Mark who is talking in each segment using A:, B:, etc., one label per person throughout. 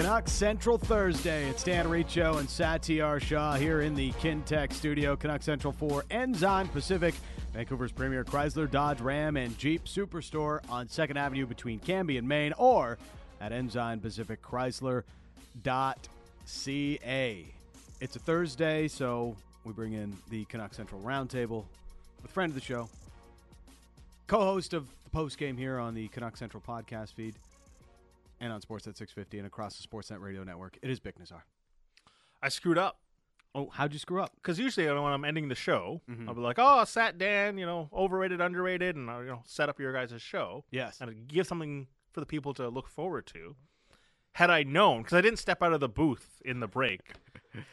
A: Canucks Central Thursday. It's Dan Riccio and Satiar Shah here in the Kintec studio. Canuck Central for Ensign Pacific, Vancouver's premier Chrysler, Dodge, Ram, and Jeep Superstore on 2nd Avenue between Cambie and Maine, or at Ensign Pacific Chrysler.ca. It's a Thursday, so we bring in the Canuck Central Roundtable with friend of the show, co host of the post game here on the Canuck Central podcast feed and on Sportsnet 650 and across the Sportsnet radio network. It is Bik Nizzar.
B: I screwed up
A: Oh, how'd you screw up?
B: because usually when I'm ending the show,
A: Mhm.
B: I'll be like, "Oh, Sat Dan, you know, overrated, underrated," and I'll you know set up your guys' show
A: Yes.
B: and give something for the people to look forward to. Had I known, because I didn't step out of the booth in the break.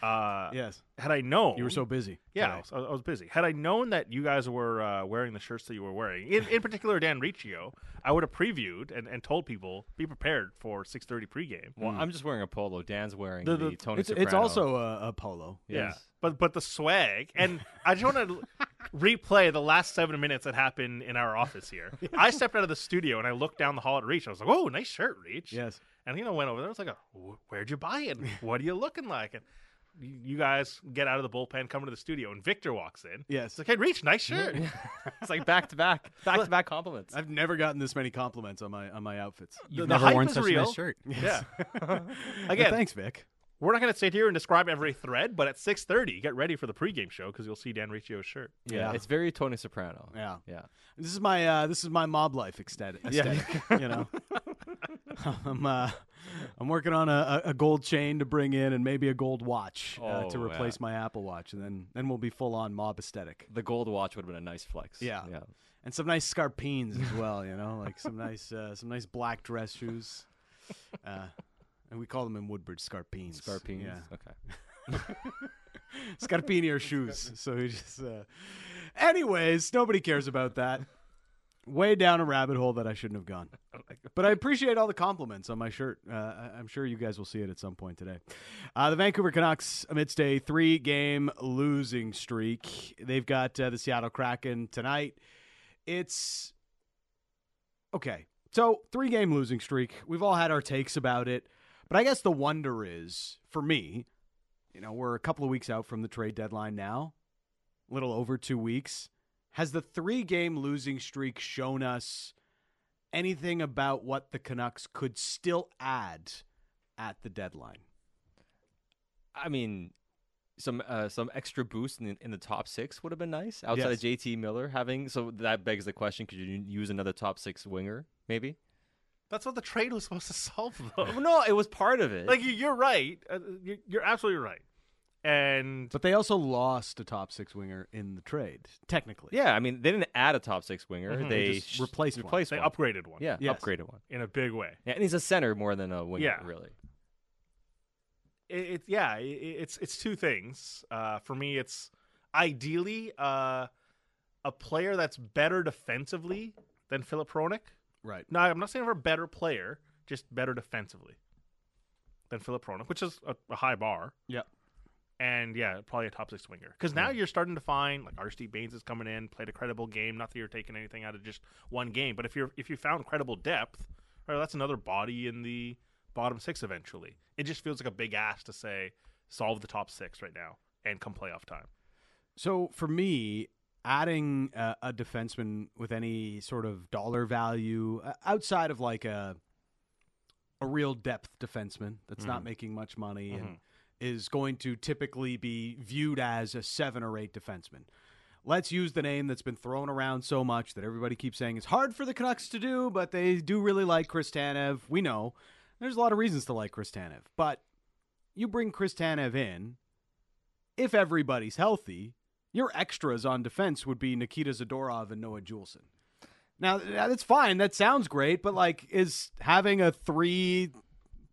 B: Uh,
A: Yes.
B: Had I known,
A: You were so busy.
B: Yeah, I was, I was busy. Had I known that you guys were uh, wearing the shirts that you were wearing, in, in particular Dan Riccio, I would have previewed and, and told people be prepared for 6:30 pregame.
C: Well, I'm just wearing a polo. Dan's wearing
B: The-
C: the,
B: the-
C: Tony
A: It's,
C: Soprano.
A: it's also a, a polo.
B: Yeah,
C: Yes.
B: but but the swag, and I just want to replay the last seven minutes that happened in our office here. I stepped out of the studio and I looked down the hall at Reach. I was like, "Oh, nice shirt, Reach."
A: Yes.
B: And you know, went over there. I was like, "Oh, "Where'd you buy it? What are you looking like?" And you you guys get out of the bullpen, come to the studio, and Victor walks in.
A: Yes.
B: It's like, "Hey, Reach, nice shirt."
C: it's like back to back, back to back compliments.
A: I've never gotten this many compliments on my on my outfits.
D: You've
B: the
D: never
B: hype
D: worn
B: is
D: such a
B: real.
D: nice shirt.
B: Yeah.
A: Well,
B: Again,
A: thanks, Vic.
B: We're not going to sit here and describe every thread, but at 6:30, get ready for the pregame show because you'll see Dan Riccio's shirt.
C: yeah, it's very Tony Soprano.
A: Yeah.
C: Yeah.
A: This is my uh, this is my mob life aesthetic. aesthetic you know, I'm uh, I'm working on a, a a gold chain to bring in and maybe a gold watch uh, to
C: Oh,
A: replace
C: yeah.
A: my Apple Watch, and then then we'll be full on mob aesthetic.
C: The gold watch would have been a nice flex.
A: Yeah.
C: Yeah.
A: and some nice scarpines as well. You know, like some nice uh, some nice black dress shoes. Uh, and we call them in Woodbridge scarpines.
C: Scarpines.
A: Yeah,
C: Okay.
A: scarpini are shoes. So we just. Uh... Anyways, nobody cares about that. Way down a rabbit hole that I shouldn't have gone. But I appreciate all the compliments on my shirt. Uh, I- I'm sure you guys will see it at some point today. Uh, the Vancouver Canucks, amidst a three game losing streak, they've got uh, the Seattle Kraken tonight. It's okay. So, three game losing streak. We've all had our takes about it. But I guess the wonder is, for me, you know, we're a couple of weeks out from the trade deadline now, a little over two weeks. Has the three game losing streak shown us anything about what the Canucks could still add at the deadline?
C: I mean, some uh, some extra boost in the, in the top six would have been nice outside
A: Yes.
C: of JT Miller having. So that begs the question: Could you use another top six winger? Maybe.
B: That's what the trade was supposed to solve, though.
C: Well, no, it was part of it.
B: like you- you're right. Uh, you- You're absolutely right. And
A: But they also lost a top six winger in the trade, technically.
C: yeah, I mean, they didn't add a top six winger.
B: Mhm.
C: They
A: They just
C: sh-
A: replaced one.
C: replaced
B: they upgraded one.
C: Yeah,
A: Yes.
C: upgraded one.
B: in a big way.
C: Yeah, and he's a center more than a winger,
B: Yeah.
C: really.
B: It, it yeah, it, it's it's two things. Uh, for me, it's ideally uh, a player that's better defensively than Filip Hronek.
A: Right.
B: No, I'm not saying for a better player, just better defensively than Filip Hronek, which is a, a high bar.
A: Yeah.
B: And yeah, probably a top six winger. Because now you're starting to find like Arshdeep Bains is coming in, played a credible game. Not that you're taking anything out of just one game, but if you're if you found credible depth, right, that's another body in the bottom six eventually. It just feels like a big ask to say solve the top six right now and come playoff time.
A: So for me, adding a, a defenseman with any sort of dollar value uh, outside of like a a real depth defenseman that's not making much money and is going to typically be viewed as a seven or eight defenseman. Let's use the name that's been thrown around so much that everybody keeps saying it's hard for the Canucks to do, but they do really like Chris Tanev. We know there's a lot of reasons to like Chris Tanev, but you bring Chris Tanev in, if everybody's healthy, your extras on defense would be Nikita Zadorov and Noah Juulsen. Now that's fine. That sounds great, but like, is having a three,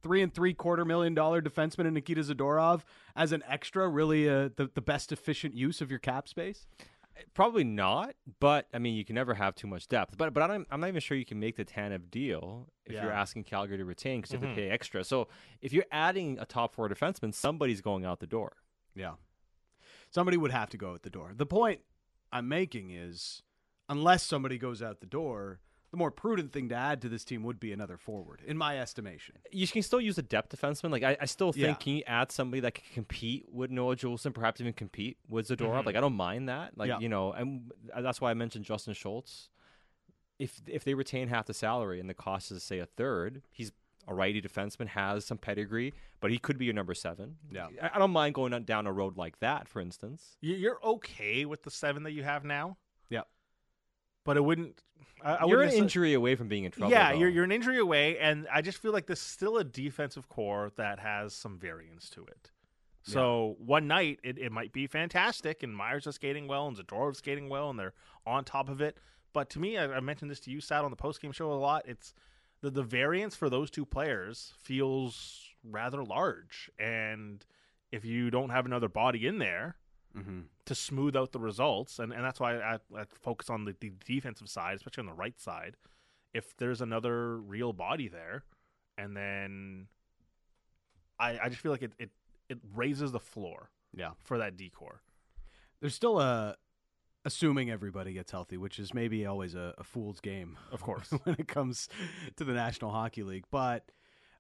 A: three and three quarter million dollar defenseman in Nikita Zadorov as an extra really uh, the the best efficient use of your cap space?
C: Probably not, but I mean, you can never have too much depth. But but I'm, I'm not even sure you can make the Tanev deal if you're asking Calgary to retain because you have
B: Mhm.
C: to pay extra. So if you're adding a top four defenseman, somebody's going out the door.
A: Yeah. Somebody would have to go out the door. The point I'm making is unless somebody goes out the door, the more prudent thing to add to this team would be another forward, in my estimation.
C: You can still use a depth defenseman. Like I, I still think
A: Yeah.
C: can you add somebody that can compete with Noah Juulsen, perhaps even compete with Zadorov?
B: Mhm.
C: Like I don't mind that. Like
A: Yeah.
C: you know, and that's why I mentioned Justin Schultz. If if they retain half the salary and the cost is say a third, he's a righty defenseman, has some pedigree, but he could be your number seven.
A: Yeah.
C: I, don't mind going down a road like that, for instance.
B: You- You're okay with the seven that you have now.
A: Yeah,
B: But it wouldn't. I, I
C: You're an
B: wouldn't necessar-
C: injury away from being in trouble.
B: yeah,
C: though.
B: you're you're an injury away, and I just feel like there's still a defensive core that has some variance to it. So one night it, it might be fantastic, and Myers is skating well, and Zadorov's skating well, and they're on top of it. But to me, I, I mentioned this to you, Sat, on the post game show a lot. It's the the variance for those two players feels rather large, and if you don't have another body in there,
A: Mm-hmm.
B: to smooth out the results, and, and that's why I, I focus on the, the defensive side, especially on the right side. If there's another real body there, and then I, I just feel like it, it, it raises the floor
A: Yeah.
B: for that D corps.
A: There's still a assuming everybody gets healthy, which is maybe always a, a fool's game,
B: Of course.
A: when it comes to the National Hockey League. But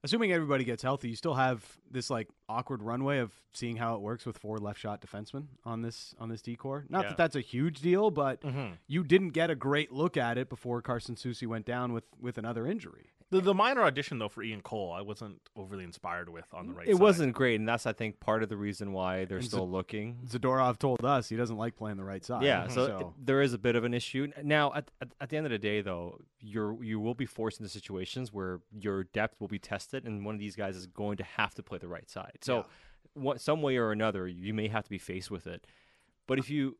A: assuming everybody gets healthy, you still have this like awkward runway of seeing how it works with four left shot defensemen on this on this D corps. Not
B: Yeah.
A: that that's a huge deal, but
B: mm-hmm.
A: you didn't get a great look at it before Carson Soucy went down with with another injury.
B: The, the minor audition though for Ian Cole, I wasn't overly inspired with on the right.
C: it
B: side.
C: wasn't great, and that's I think part of the reason why they're
A: And
C: still looking.
A: Zadorov told us he doesn't like playing the right side.
C: Yeah, so,
A: so
C: it- there is a bit of an issue now. At, at at the end of the day, though, you're you will be forced into situations where your depth will be tested, and one of these guys is going to have to play the right side. So,
A: Yeah.
C: what, some way or another, you may have to be faced with it. But if you,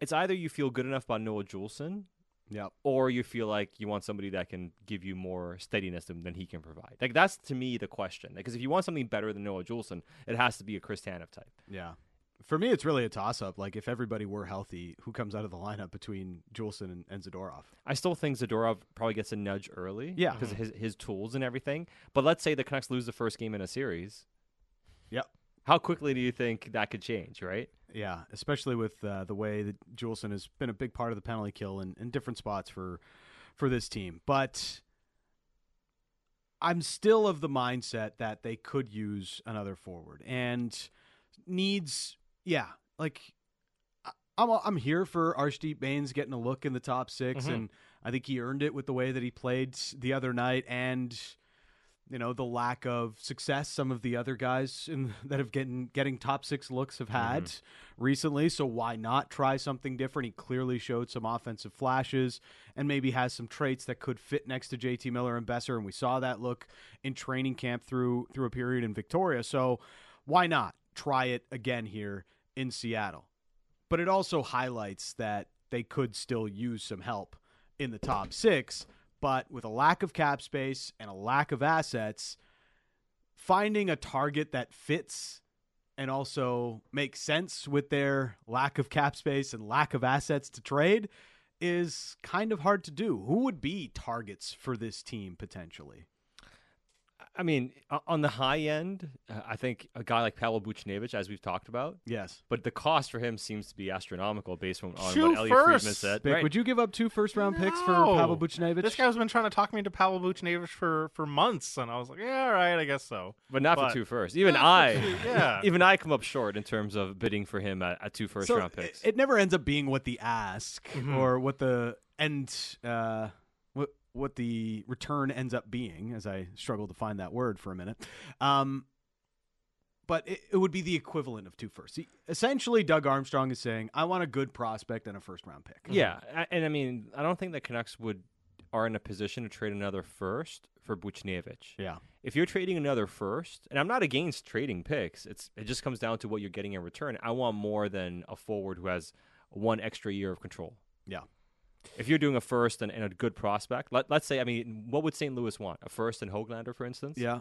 C: it's either you feel good enough about Noah Juulsen,
A: Yep.
C: or you feel like you want somebody that can give you more steadiness than, than he can provide. Like that's to me the question. Because if you want something better than Noah Juulsen, it has to be a Chris Tanev type.
A: Yeah. For me, it's really a toss up. Like, if everybody were healthy, who comes out of the lineup between Juulsen and, and Zadorov?
C: I still think Zadorov probably gets a nudge early.
A: Yeah.
C: Because of his, his tools and everything. But let's say the Canucks lose the first game in a series.
A: Yep.
C: How quickly do you think that could change, right?
A: Yeah, especially with uh, the way that Juulsen has been a big part of the penalty kill in, in different spots for for this team. But I'm still of the mindset that they could use another forward and needs. Yeah, like I'm I'm here for Arshdeep Bains getting a look in the top 6
B: Mhm.
A: and I think he earned it with the way that he played the other night and you know the lack of success some of the other guys in, that have getting getting top six looks have mm-hmm. had recently. So why not try something different? He clearly showed some offensive flashes and maybe has some traits that could fit next to JT Miller and Boeser, and we saw that look in training camp through through a period in Victoria. So why not try it again here in Seattle? But it also highlights that they could still use some help in the top six but with a lack of cap space and a lack of assets, finding a target that fits and also makes sense with their lack of cap space and lack of assets to trade is kind of hard to do. Who would be targets for this team potentially?
C: I mean, on the high end, uh, I think a guy like Pavel Buchnevich, as we've talked about,
A: Yes.
C: but the cost for him seems to be astronomical based on, on what Elliotte Friedman said.
A: Vic,
C: Right.
A: would you give up two first round picks for Pavel Buchnevich?
B: This guy's been trying to talk me into Pavel Buchnevich for for months, and I was like, yeah, all right, I guess so.
C: but not
B: but-
C: for two first. Even
B: Not
C: I,
B: two, yeah.
C: even I come up short in terms of bidding for him at, at two first
A: so
C: round picks.
A: It, it never ends up being what the ask
B: Mhm.
A: or what the end uh what the return ends up being as I struggle to find that word for a minute. Um but it, it would be the equivalent of two firsts. He- Essentially, Doug Armstrong is saying, "I want a good prospect and a first round pick."
C: Yeah, and I mean, I don't think the Canucks would are in a position to trade another first for Buchnevich.
A: yeah,
C: If you're trading another first, and I'm not against trading picks, it's it just comes down to what you're getting in return. I want more than a forward who has one extra year of control.
A: Yeah.
C: If you're doing a first and, and a good prospect, let, let's say, I mean, what would St. Louis want? A first and Hoglander, for instance?
A: yeah.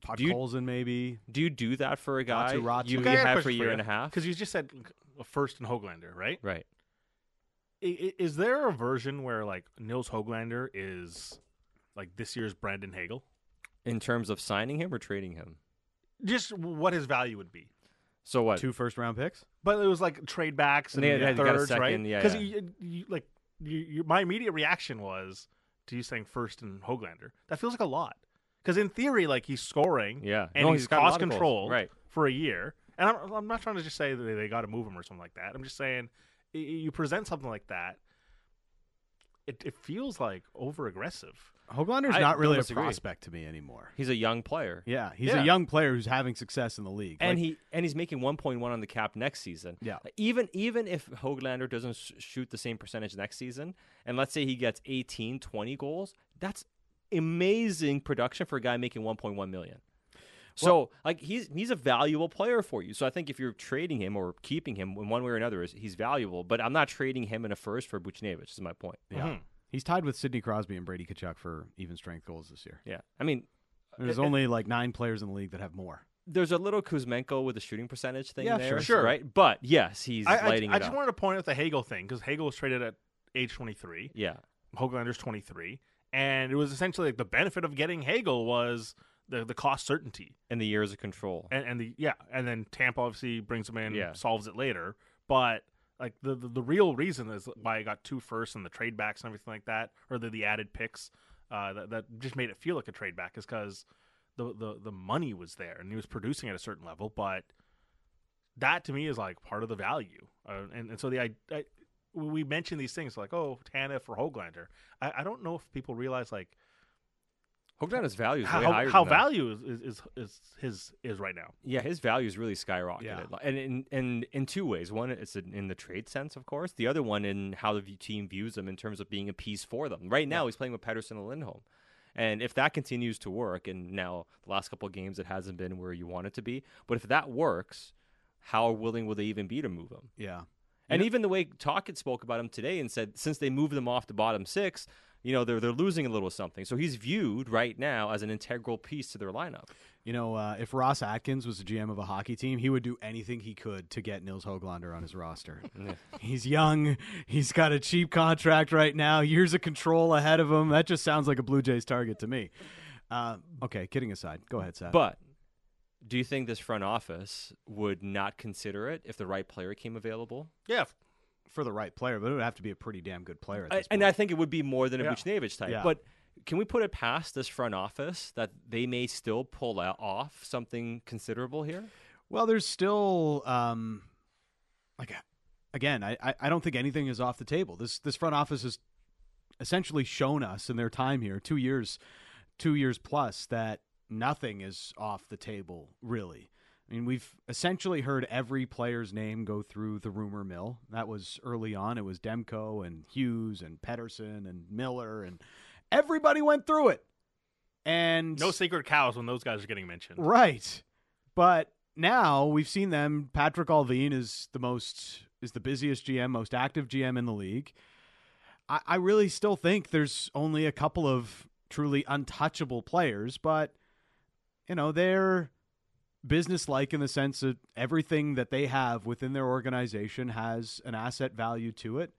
A: Todd
C: Do you-
A: Colson, maybe.
C: Do you do that for a guy
A: Ratu.
C: you,
A: Okay,
C: you
B: I
C: have for a year
B: you.
C: and a half?
B: Because you just said a first and Hoglander, right?
C: right.
B: I- i- Is there a version where like Nils Hoglander is like this year's Brandon Hagel?
C: In terms of signing him or trading him.
B: Just what his value would be.
C: So what?
A: Two first round picks.
B: But it was like trade backs and
C: And they had-
B: yeah,
C: they
B: thirds, right?
C: second, yeah,
B: Because
C: yeah.
B: you, you, like you, you, my immediate reaction was to you saying first and Hoglander. That feels like a lot. Because in theory, like he's scoring,
C: Yeah.
B: and
C: No,
B: he's,
C: he's
B: cost
C: lot of goals.
B: control
C: Right.
B: for a year. And I'm, I'm not trying to just say that they, they got to move him or something like that. I'm just saying you present something like that, it, it feels like over aggressive.
A: Hoglander's
C: I
A: not really a
C: disagree.
A: prospect to me anymore.
C: He's a young player.
A: Yeah, he's
B: Yeah.
A: a young player who's having success in the league.
C: And
A: Like,
C: he and he's making 1.1 on the cap next season.
A: Yeah.
C: Even even if Hoglander doesn't sh- shoot the same percentage next season, and let's say he gets 18, 20 goals, that's amazing production for a guy making 1.1 million. So like he's he's a valuable player for you. So I think if you're trading him or keeping him in one way or another, is he's valuable. But I'm not trading him in a first for Buchnevich. Is my point.
A: yeah.
B: Mm-hmm.
A: He's tied with Sidney Crosby and Brady Tkachuk for even strength goals this year.
C: Yeah. I mean,
A: There's
C: uh,
A: only like nine players in the league that have more.
C: there's a little Kuzmenko with the shooting percentage thing
A: Yeah,
C: there,
A: sure.
B: Sure.
C: right? But yes, he's
B: I, I,
C: lighting
B: I
C: it
B: just
C: up.
B: wanted to point out the Hagel thing because Hagel was traded at age 23.
C: yeah.
B: Hoglander's 23. And it was essentially like the benefit of getting Hagel was the, the cost certainty.
C: And the years of control.
B: and, and the yeah, and then Tampa obviously brings him in,
C: Yeah.
B: solves it later. But like the, the the real reason is why I got two firsts and the trade backs and everything like that, or the the added picks uh, that that just made it feel like a trade back is because the, the the money was there and he was producing at a certain level, but that to me is like part of the value. Uh, and and so the I, I we mention these things like oh Tana for Hoglander. I, I don't know if people realize like
C: Value is way
B: how,
C: higher.
B: how value is, is is is his is right now.
C: Yeah, his value is really skyrocketed,
A: Yeah.
C: And in, in in two ways. One, it's in, the trade sense, of course. The other one, in how the team views him in terms of being a piece for them. Right now, he's playing with Pettersson and Lindholm, and if that continues to work, and now the last couple of games it hasn't been where you want it to be, but if that works, how willing will they even be to move him?
A: Yeah.
C: And
A: know-
C: even the way Tocchet spoke about him today and said since they moved them off the bottom six, you know they're they're losing a little something. So he's viewed right now as an integral piece to their lineup.
A: You know, uh, if Ross Atkins was the GM of a hockey team, he would do anything he could to get Nils Hoglander on his roster. he's young. He's got a cheap contract right now. Years of control ahead of him. That just sounds like a Blue Jays target to me. Uh, okay, kidding aside. Go ahead, Seth.
C: But do you think this front office would not consider it if the right player came available?
B: Yeah,
A: for the right player, but it would have to be a pretty damn good player. At
C: I,
A: this
C: and. I think it would be more than a
B: Yeah.
C: Buchnevich type.
A: Yeah.
C: But can we put it past this front office that they may still pull out, off something considerable here?
A: Well, there's still um, like again, I, I I don't think anything is off the table. This this front office has essentially shown us in their time here, two years, two years plus, that nothing is off the table really. I mean, we've essentially heard every player's name go through the rumor mill. That was early on. It was Demko and Hughes and Pettersson and Miller, and everybody went through it. And
B: no sacred cows when those guys are getting mentioned.
A: Right. But now we've seen them. Patrik Allvin is the most is the busiest GM, most active GM in the league. I, I really still think there's only a couple of truly untouchable players, but you know, they're business like in the sense that everything that they have within their organization has an asset value to it.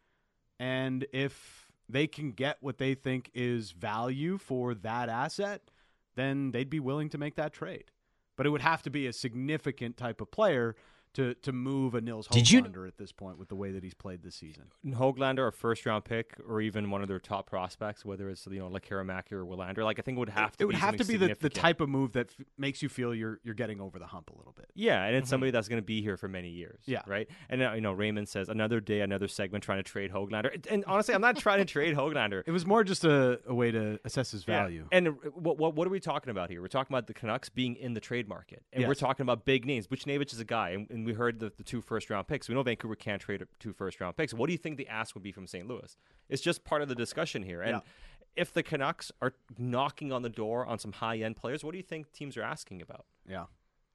A: And if they can get what they think is value for that asset, then they'd be willing to make that trade. But it would have to be a significant type of player to to move a Nils
D: Did you-
A: Hoglander at this point with the way that he's played this season.
C: Hoglander, a first round pick, or even one of their top prospects, whether it's you know like Karamaki or Willander, like I think it would have to.
A: it would
C: be
A: have to be the, the type of move that f- makes you feel you're you're getting over the hump a little bit.
C: Yeah, and it's somebody that's going to be here for many years.
A: Yeah.
C: right. And uh, you know, Raymond says another day, another segment trying to trade Hoglander. And- And honestly, I'm not trying to trade Hoglander.
A: It was more just a, a way to assess his
C: Yeah.
A: value.
C: And uh, what, what what are we talking about here? We're talking about the Canucks being in the trade market, and we're talking about big names. Buchnevich is a guy, and, and we heard the, the two first round picks. We know Vancouver can't trade two first round picks. What do you think the ask would be from St. Louis? It's just part of the discussion here. And
A: Yeah.
C: if the Canucks are knocking on the door on some high end players, what do you think teams are asking about?
A: Yeah.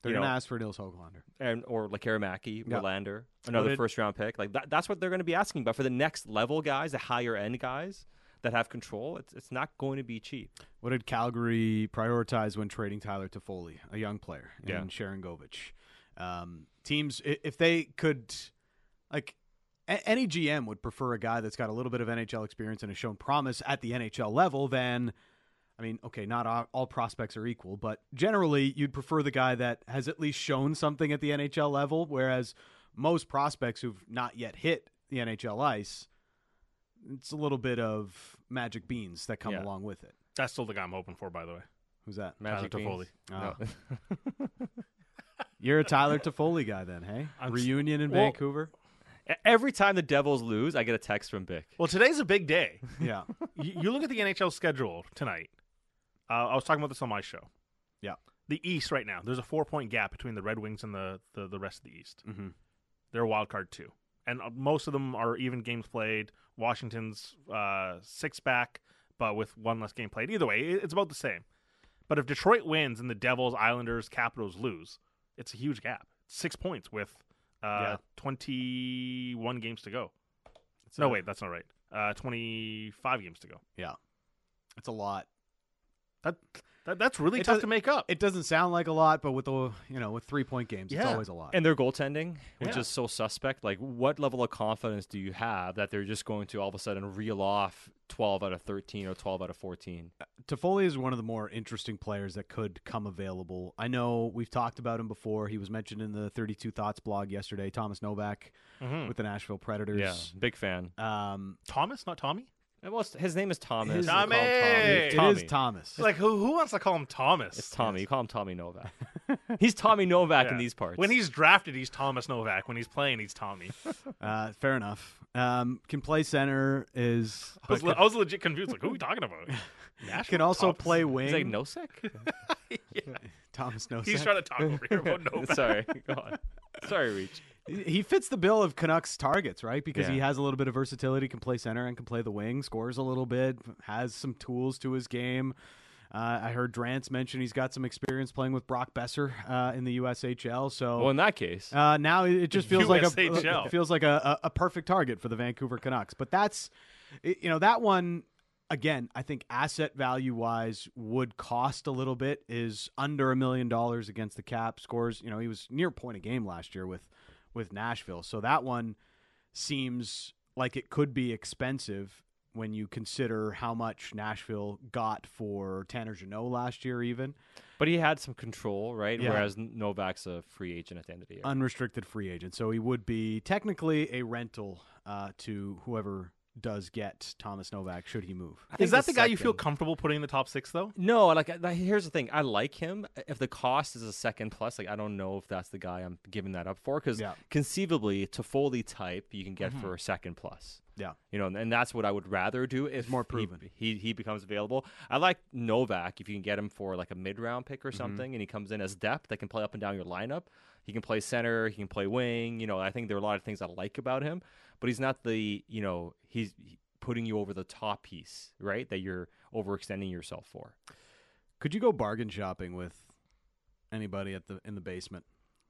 A: They're
C: You
A: going to
C: know-
A: ask for Nils Hoglander.
C: and or like Aramaki,
A: Yeah.
C: Willander, another
A: did-
C: first round pick. Like that, that's what they're going to be asking about for the next level guys, the higher end guys that have control. It's it's not going to be cheap.
A: What did Calgary prioritize when trading Tyler Toffoli, a young player, and
C: Yeah.
A: Sharangovich? Um, teams, if they could, like, a- any GM would prefer a guy that's got a little bit of NHL experience and has shown promise at the NHL level than, I mean, okay, not all, all prospects are equal, but generally you'd prefer the guy that has at least shown something at the NHL level, whereas most prospects who've not yet hit the NHL ice, it's a little bit of magic beans that come
C: Yeah.
A: along with it.
B: That's still the guy I'm hoping for, by the way.
A: Who's that?
C: Magic
B: Tyler
C: Beans.
A: Oh.
C: No.
A: You're a Tyler Toffoli guy then, hey?
B: I'm
A: Reunion in
B: well-
A: Vancouver.
C: Every time the Devils lose, I get a text from Bik.
B: Well, today's a big day.
A: Yeah.
B: you, you look at the NHL schedule tonight. Uh, I was talking about this on my show.
A: Yeah.
B: The East right now, there's a four point gap between the Red Wings and the, the, the rest of the East.
A: hmm
B: They're a wild card too. And uh, most of them are even games played. Washington's uh, six back, but with one less game played. Either way, it's about the same. But if Detroit wins and the Devils, Islanders, Capitals lose, it's a huge gap. Six points with uh,
A: Yeah.
B: 21 games to go. No, wait, that's not right. Uh, 25 games to go.
A: Yeah. It's a lot.
B: That, that that's really
A: It
B: tough
A: does-
B: to make up.
A: It doesn't sound like a lot, but with the you know with three point games, it's always a lot.
C: And their goaltending, which
B: Yeah.
C: is so suspect. Like, what level of confidence do you have that they're just going to all of a sudden reel off 12 out of 13 or 12 out of 14?
A: Toffoli is one of the more interesting players that could come available. I know we've talked about him before. He was mentioned in the 32 Thoughts blog yesterday. Thomas Novak
B: Mhm.
A: with the Nashville Predators.
C: Yeah, big fan.
A: Um,
B: Thomas, not Tommy.
C: And well, his name is Thomas.
A: His-
C: You call him
B: Tommy!
A: it
C: Tommy.
A: is Thomas.
B: Like who who wants to call him Thomas?
C: It's Tommy. You call him Tommy Novak. he's Tommy Novak in these parts.
B: When he's drafted, he's Thomas Novak. When he's playing, he's Tommy.
A: Uh, fair enough. Um, can play center is
B: I was,
A: but
B: le-
A: can,
B: I was legit confused. Like, who are we talking about? Nashville
A: can also
B: Thomas?
A: play wing.
C: he's like Nosek.
A: Thomas knows.
B: He's trying to talk over here about Novak.
C: Sorry, go on. Sorry, Reach.
A: He fits the bill of Canucks targets, right? Because he has a little bit of versatility, can play center and can play the wing, scores a little bit, has some tools to his game. Uh, I heard Drance mention he's got some experience playing with Brock Boeser uh, in the USHL. So
C: Well, in that case,
A: uh, now it just feels like a
B: USHL.
A: it feels like a, a, a perfect target for the Vancouver Canucks. But that's you know that one again. I think asset value wise would cost a little bit. Is under a million dollars against the cap. Scores you know he was near point a game last year with with Nashville. So that one seems like it could be expensive when you consider how much Nashville got for Tanner Jeannot last year, even
C: but he had some control, right?
A: Yeah.
C: Whereas Novak's a free agent at the end of the year.
A: unrestricted free agent. So he would be technically a rental uh, to whoever does get Thomas Novak should he move.
B: Is that the, guy you feel comfortable putting in the top six, though?
C: No, like here's the thing. I like him. If the cost is a second plus, like I don't know if that's the guy I'm giving that up for because
A: Yeah.
C: conceivably Toffoli type you can get mm-hmm. for a second plus.
A: Yeah.
C: You know, and that's what I would rather do if
A: more proven.
C: He, he becomes available. I like Novak if you can get him for like a mid round pick or mm-hmm. something, and he comes in as depth that can play up and down your lineup. He can play center. He can play wing. You know, I think there are a lot of things I like about him, but he's not the you know he's putting you over the top piece, right? That you're overextending yourself for.
A: Could you go bargain shopping with anybody at the in the basement?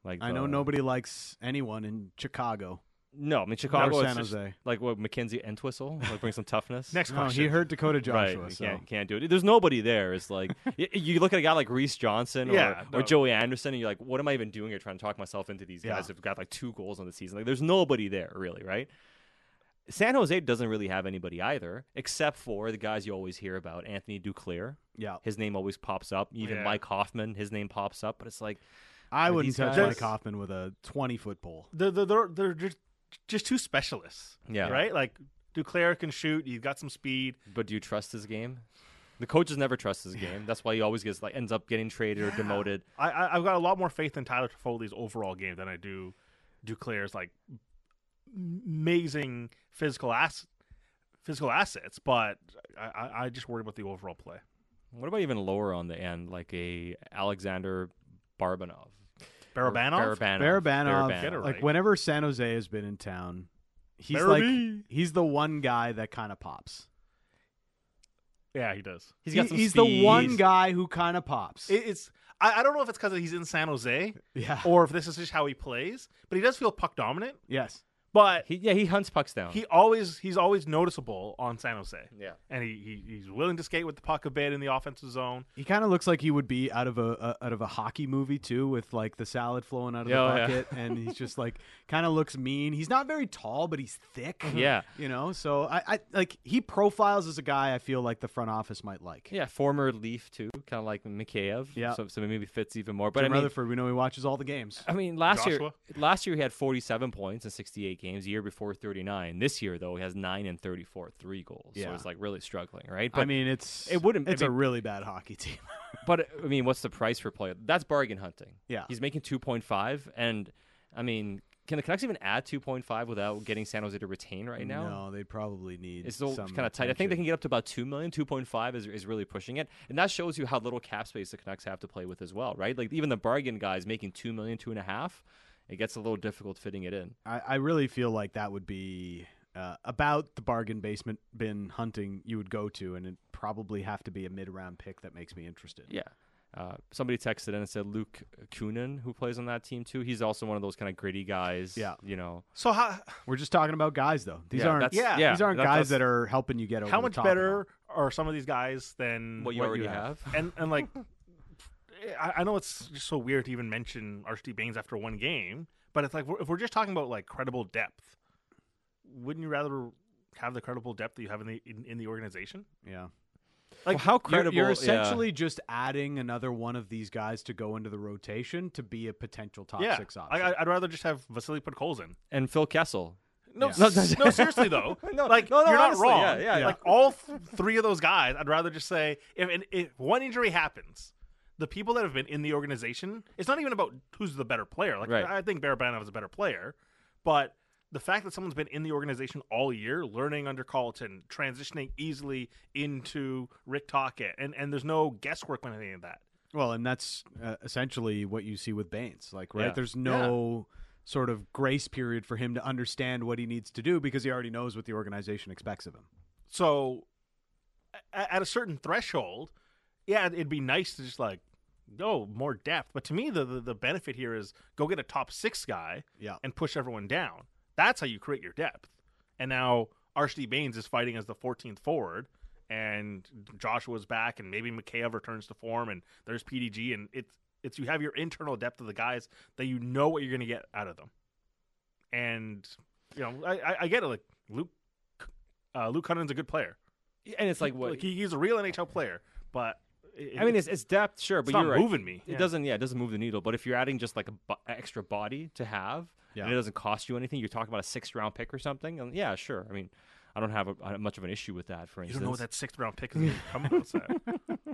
C: Like
A: I know nobody likes anyone in Chicago
C: No, I mean Chicago.
A: or San
C: just
A: Jose.
C: like what MacKenzie Entwistle, like bring some toughness.
B: Next
A: No,
B: question.
A: he heard Dakota Joshua.
C: right,
A: so.
C: can't can't do it. There's nobody there. It's like y- you look at a guy like Reese Johnson or,
B: Yeah,
C: or. Joey Anderson, and you're like, what am I even doing here? Trying to talk myself into these
A: Yeah.
C: guys who've got like two goals on the season. Like, there's nobody there really, right? San Jose doesn't really have anybody either, except for the guys you always hear about. Anthony Duclair,
A: Yeah,
C: his name always pops up. Even
B: Yeah.
C: Mike Hoffman, his name pops up. But it's like,
A: I wouldn't touch
C: guys-
A: Mike Hoffman with a twenty foot pole.
B: They're, they're, they're, they're just, just two specialists.
C: Yeah.
B: Right? Like, Duclair can shoot. He's got some speed.
C: but do you trust his game? The coaches never trust his game. That's why he always gets like ends up getting traded or demoted.
B: I, I, I've got a lot more faith in Tyler Toffoli's overall game than I do Duclair's, like, amazing physical ass, physical assets. But I, I, I just worry about the overall play.
C: What about even lower on the end, like a Alexander Barbanov? Or
B: Barabanov?
C: Barabanov.
A: Barabanov, like whenever San Jose has been in town, he's
B: Barabee.
A: like he's the one guy that kind of pops.
B: Yeah, he does.
C: He's got
A: He-
C: some
A: he's the one guy who kind of pops.
B: It, it's I, I don't know if it's because he's in San Jose
A: yeah.
B: or if this is just how he plays, but he does feel puck dominant.
A: yes.
B: But
C: He, yeah, he hunts pucks down.
B: he always he's always noticeable on San Jose,
C: yeah.
B: and he, he he's willing to skate with the puck a bit in the offensive zone.
A: He kind of looks like he would be out of a, a out of a hockey movie too, with like the salad flowing out of
C: Oh,
A: the
C: yeah.
A: bucket, and he's just like kind of looks mean. He's not very tall, but he's thick. Mm-hmm.
C: Yeah.
A: you know. So I, I like he profiles as a guy I feel like the front office might like.
C: Yeah, former Leaf too, kind of like Mikheyev.
A: Yeah.
C: So, so maybe fits even more. But
A: Jim
C: I mean,
A: Rutherford, we know he watches all the games.
C: I mean, last
B: Joshua?
C: year, last year he had 47 points in 68 38 games. The year before 39. This year though, he has nine and 34, three goals. So
A: Yeah.
C: it's like really struggling, right?
A: I mean, it's
C: it wouldn't- I
A: It's a really bad hockey team.
C: But I mean, what's the price for player? That's bargain hunting.
A: Yeah.
C: he's making two point five, and I mean, can the Canucks even add two point five without getting San Jose to retain right now?
A: no, they probably need.
C: It's still kind of tight. I think they can get up to about two million. Two point five is is really pushing it, and that shows you how little cap space the Canucks have to play with as well, right? Like even the bargain guys making two million, two and a half, it gets a little difficult fitting it in.
A: I, I really feel like that would be uh, about the bargain basement bin hunting you would go to, and it'd probably have to be a mid round pick that makes me interested.
C: Yeah. Uh, somebody texted in and said Luke Kunin, who plays on that team too. He's also one of those kind of gritty guys.
A: Yeah.
C: you know.
B: So how
A: We're just talking about guys, though. These
C: Yeah,
A: aren't.
B: yeah,
C: yeah,
A: these aren't
C: that-
A: guys that are helping you get over.
B: how
A: the
B: much
A: top at
B: better are some of these guys than
C: What you already have.
B: and and like I, I know it's just so weird to even mention Archie Bains after one game, but it's like we're- if we're just talking about like credible depth, wouldn't you rather have the credible depth that you have in the in, in the organization?
A: Yeah.
B: Like
C: Well, how
A: You're,
C: credible?
A: you're
C: yeah.
A: essentially just adding another one of these guys to go into the rotation to be a potential top
B: yeah,
A: six option.
B: I, I'd rather just have Vasily Podkolzin.
C: and Phil Kessel.
B: No,
A: Yeah.
B: s- no, seriously though.
C: No,
B: like
C: no, no,
B: you're
C: honestly,
B: not wrong.
C: yeah, yeah, yeah.
B: Like all th- three of those guys, I'd rather just say if if one injury happens, the people that have been in the organization, it's not even about who's the better player. Like
C: Right.
B: I think Barabanov is a better player, but the fact that someone's been in the organization all year, learning under Colliton, transitioning easily into Rick Tocchet, and and there's no guesswork when any of that.
A: Well, and that's uh, essentially what you see with Bains. Like, right?
C: Yeah.
A: There's no sort of grace period for him to understand what he needs to do because he already knows what the organization expects of him.
B: So, at a certain threshold, yeah, it'd be nice to just like go more depth. But to me, the, the the benefit here is go get a top six guy
A: Yeah.
B: and push everyone down. That's how you create your depth. And now Archie Bains is fighting as the 14th forward, and Joshua's back, and maybe Mikheyev returns to form, and there's PDG, and it's it's you have your internal depth of the guys that you know what you're going to get out of them. And you know, I, I, I get it. Like Luke, uh, Luke Kunin's a good player.
C: And it's like what?
B: Like he, he's a real NHL player, but it,
C: I mean, it's, it's depth, sure, but
B: not
C: you're right.
B: moving me.
C: It
B: Yeah.
C: doesn't, yeah, it doesn't move the needle. But if you're adding just like a bu- extra body to have,
A: Yeah.
C: and it doesn't cost you anything, you're talking about a sixth round pick or something. And yeah, sure. I mean, I don't have a, much of an issue with that. For instance, You
B: don't know what that sixth round pick is going to come out.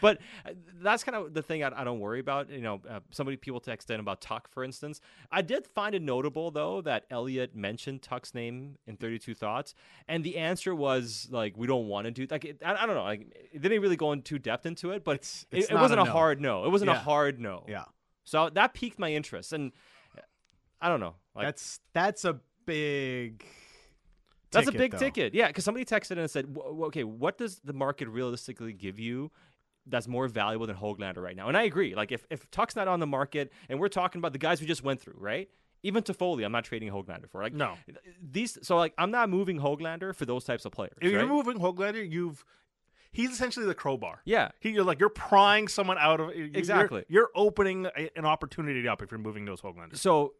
C: But uh, that's kind of the thing I, I don't worry about. You know, uh, somebody people text in about Tuch, for instance. I did find it notable though that Elliot mentioned Tuch's name in 32 Thoughts, and the answer was like, we don't want to do like it, I, I don't know, like it didn't really go into depth into it, but
A: It's-
C: it,
A: it's
C: it
A: not
C: wasn't
A: a no.
C: hard no. It wasn't a hard no.
A: Yeah.
C: So that piqued my interest, and uh, I don't know, like.
A: that's that's a big.
C: That's a big
A: though.
C: ticket. Yeah, because somebody texted in and said, "W- w- "Okay, what does the market realistically give you that's more valuable than Hoglander right now?" And I agree. Like, if if Tuch's not on the market, and we're talking about the guys we just went through, right? Even Toffoli, I'm not trading Hoglander for. Like,
B: No.
C: these. So, like, I'm not moving Hoglander for those types of players.
B: If you're moving Hoglander, you've he's essentially the crowbar.
C: yeah,
B: He, you're like you're prying someone out of you're-
C: Exactly.
B: You're, opening a, an opportunity up if you're moving those Hoglanders.
C: So,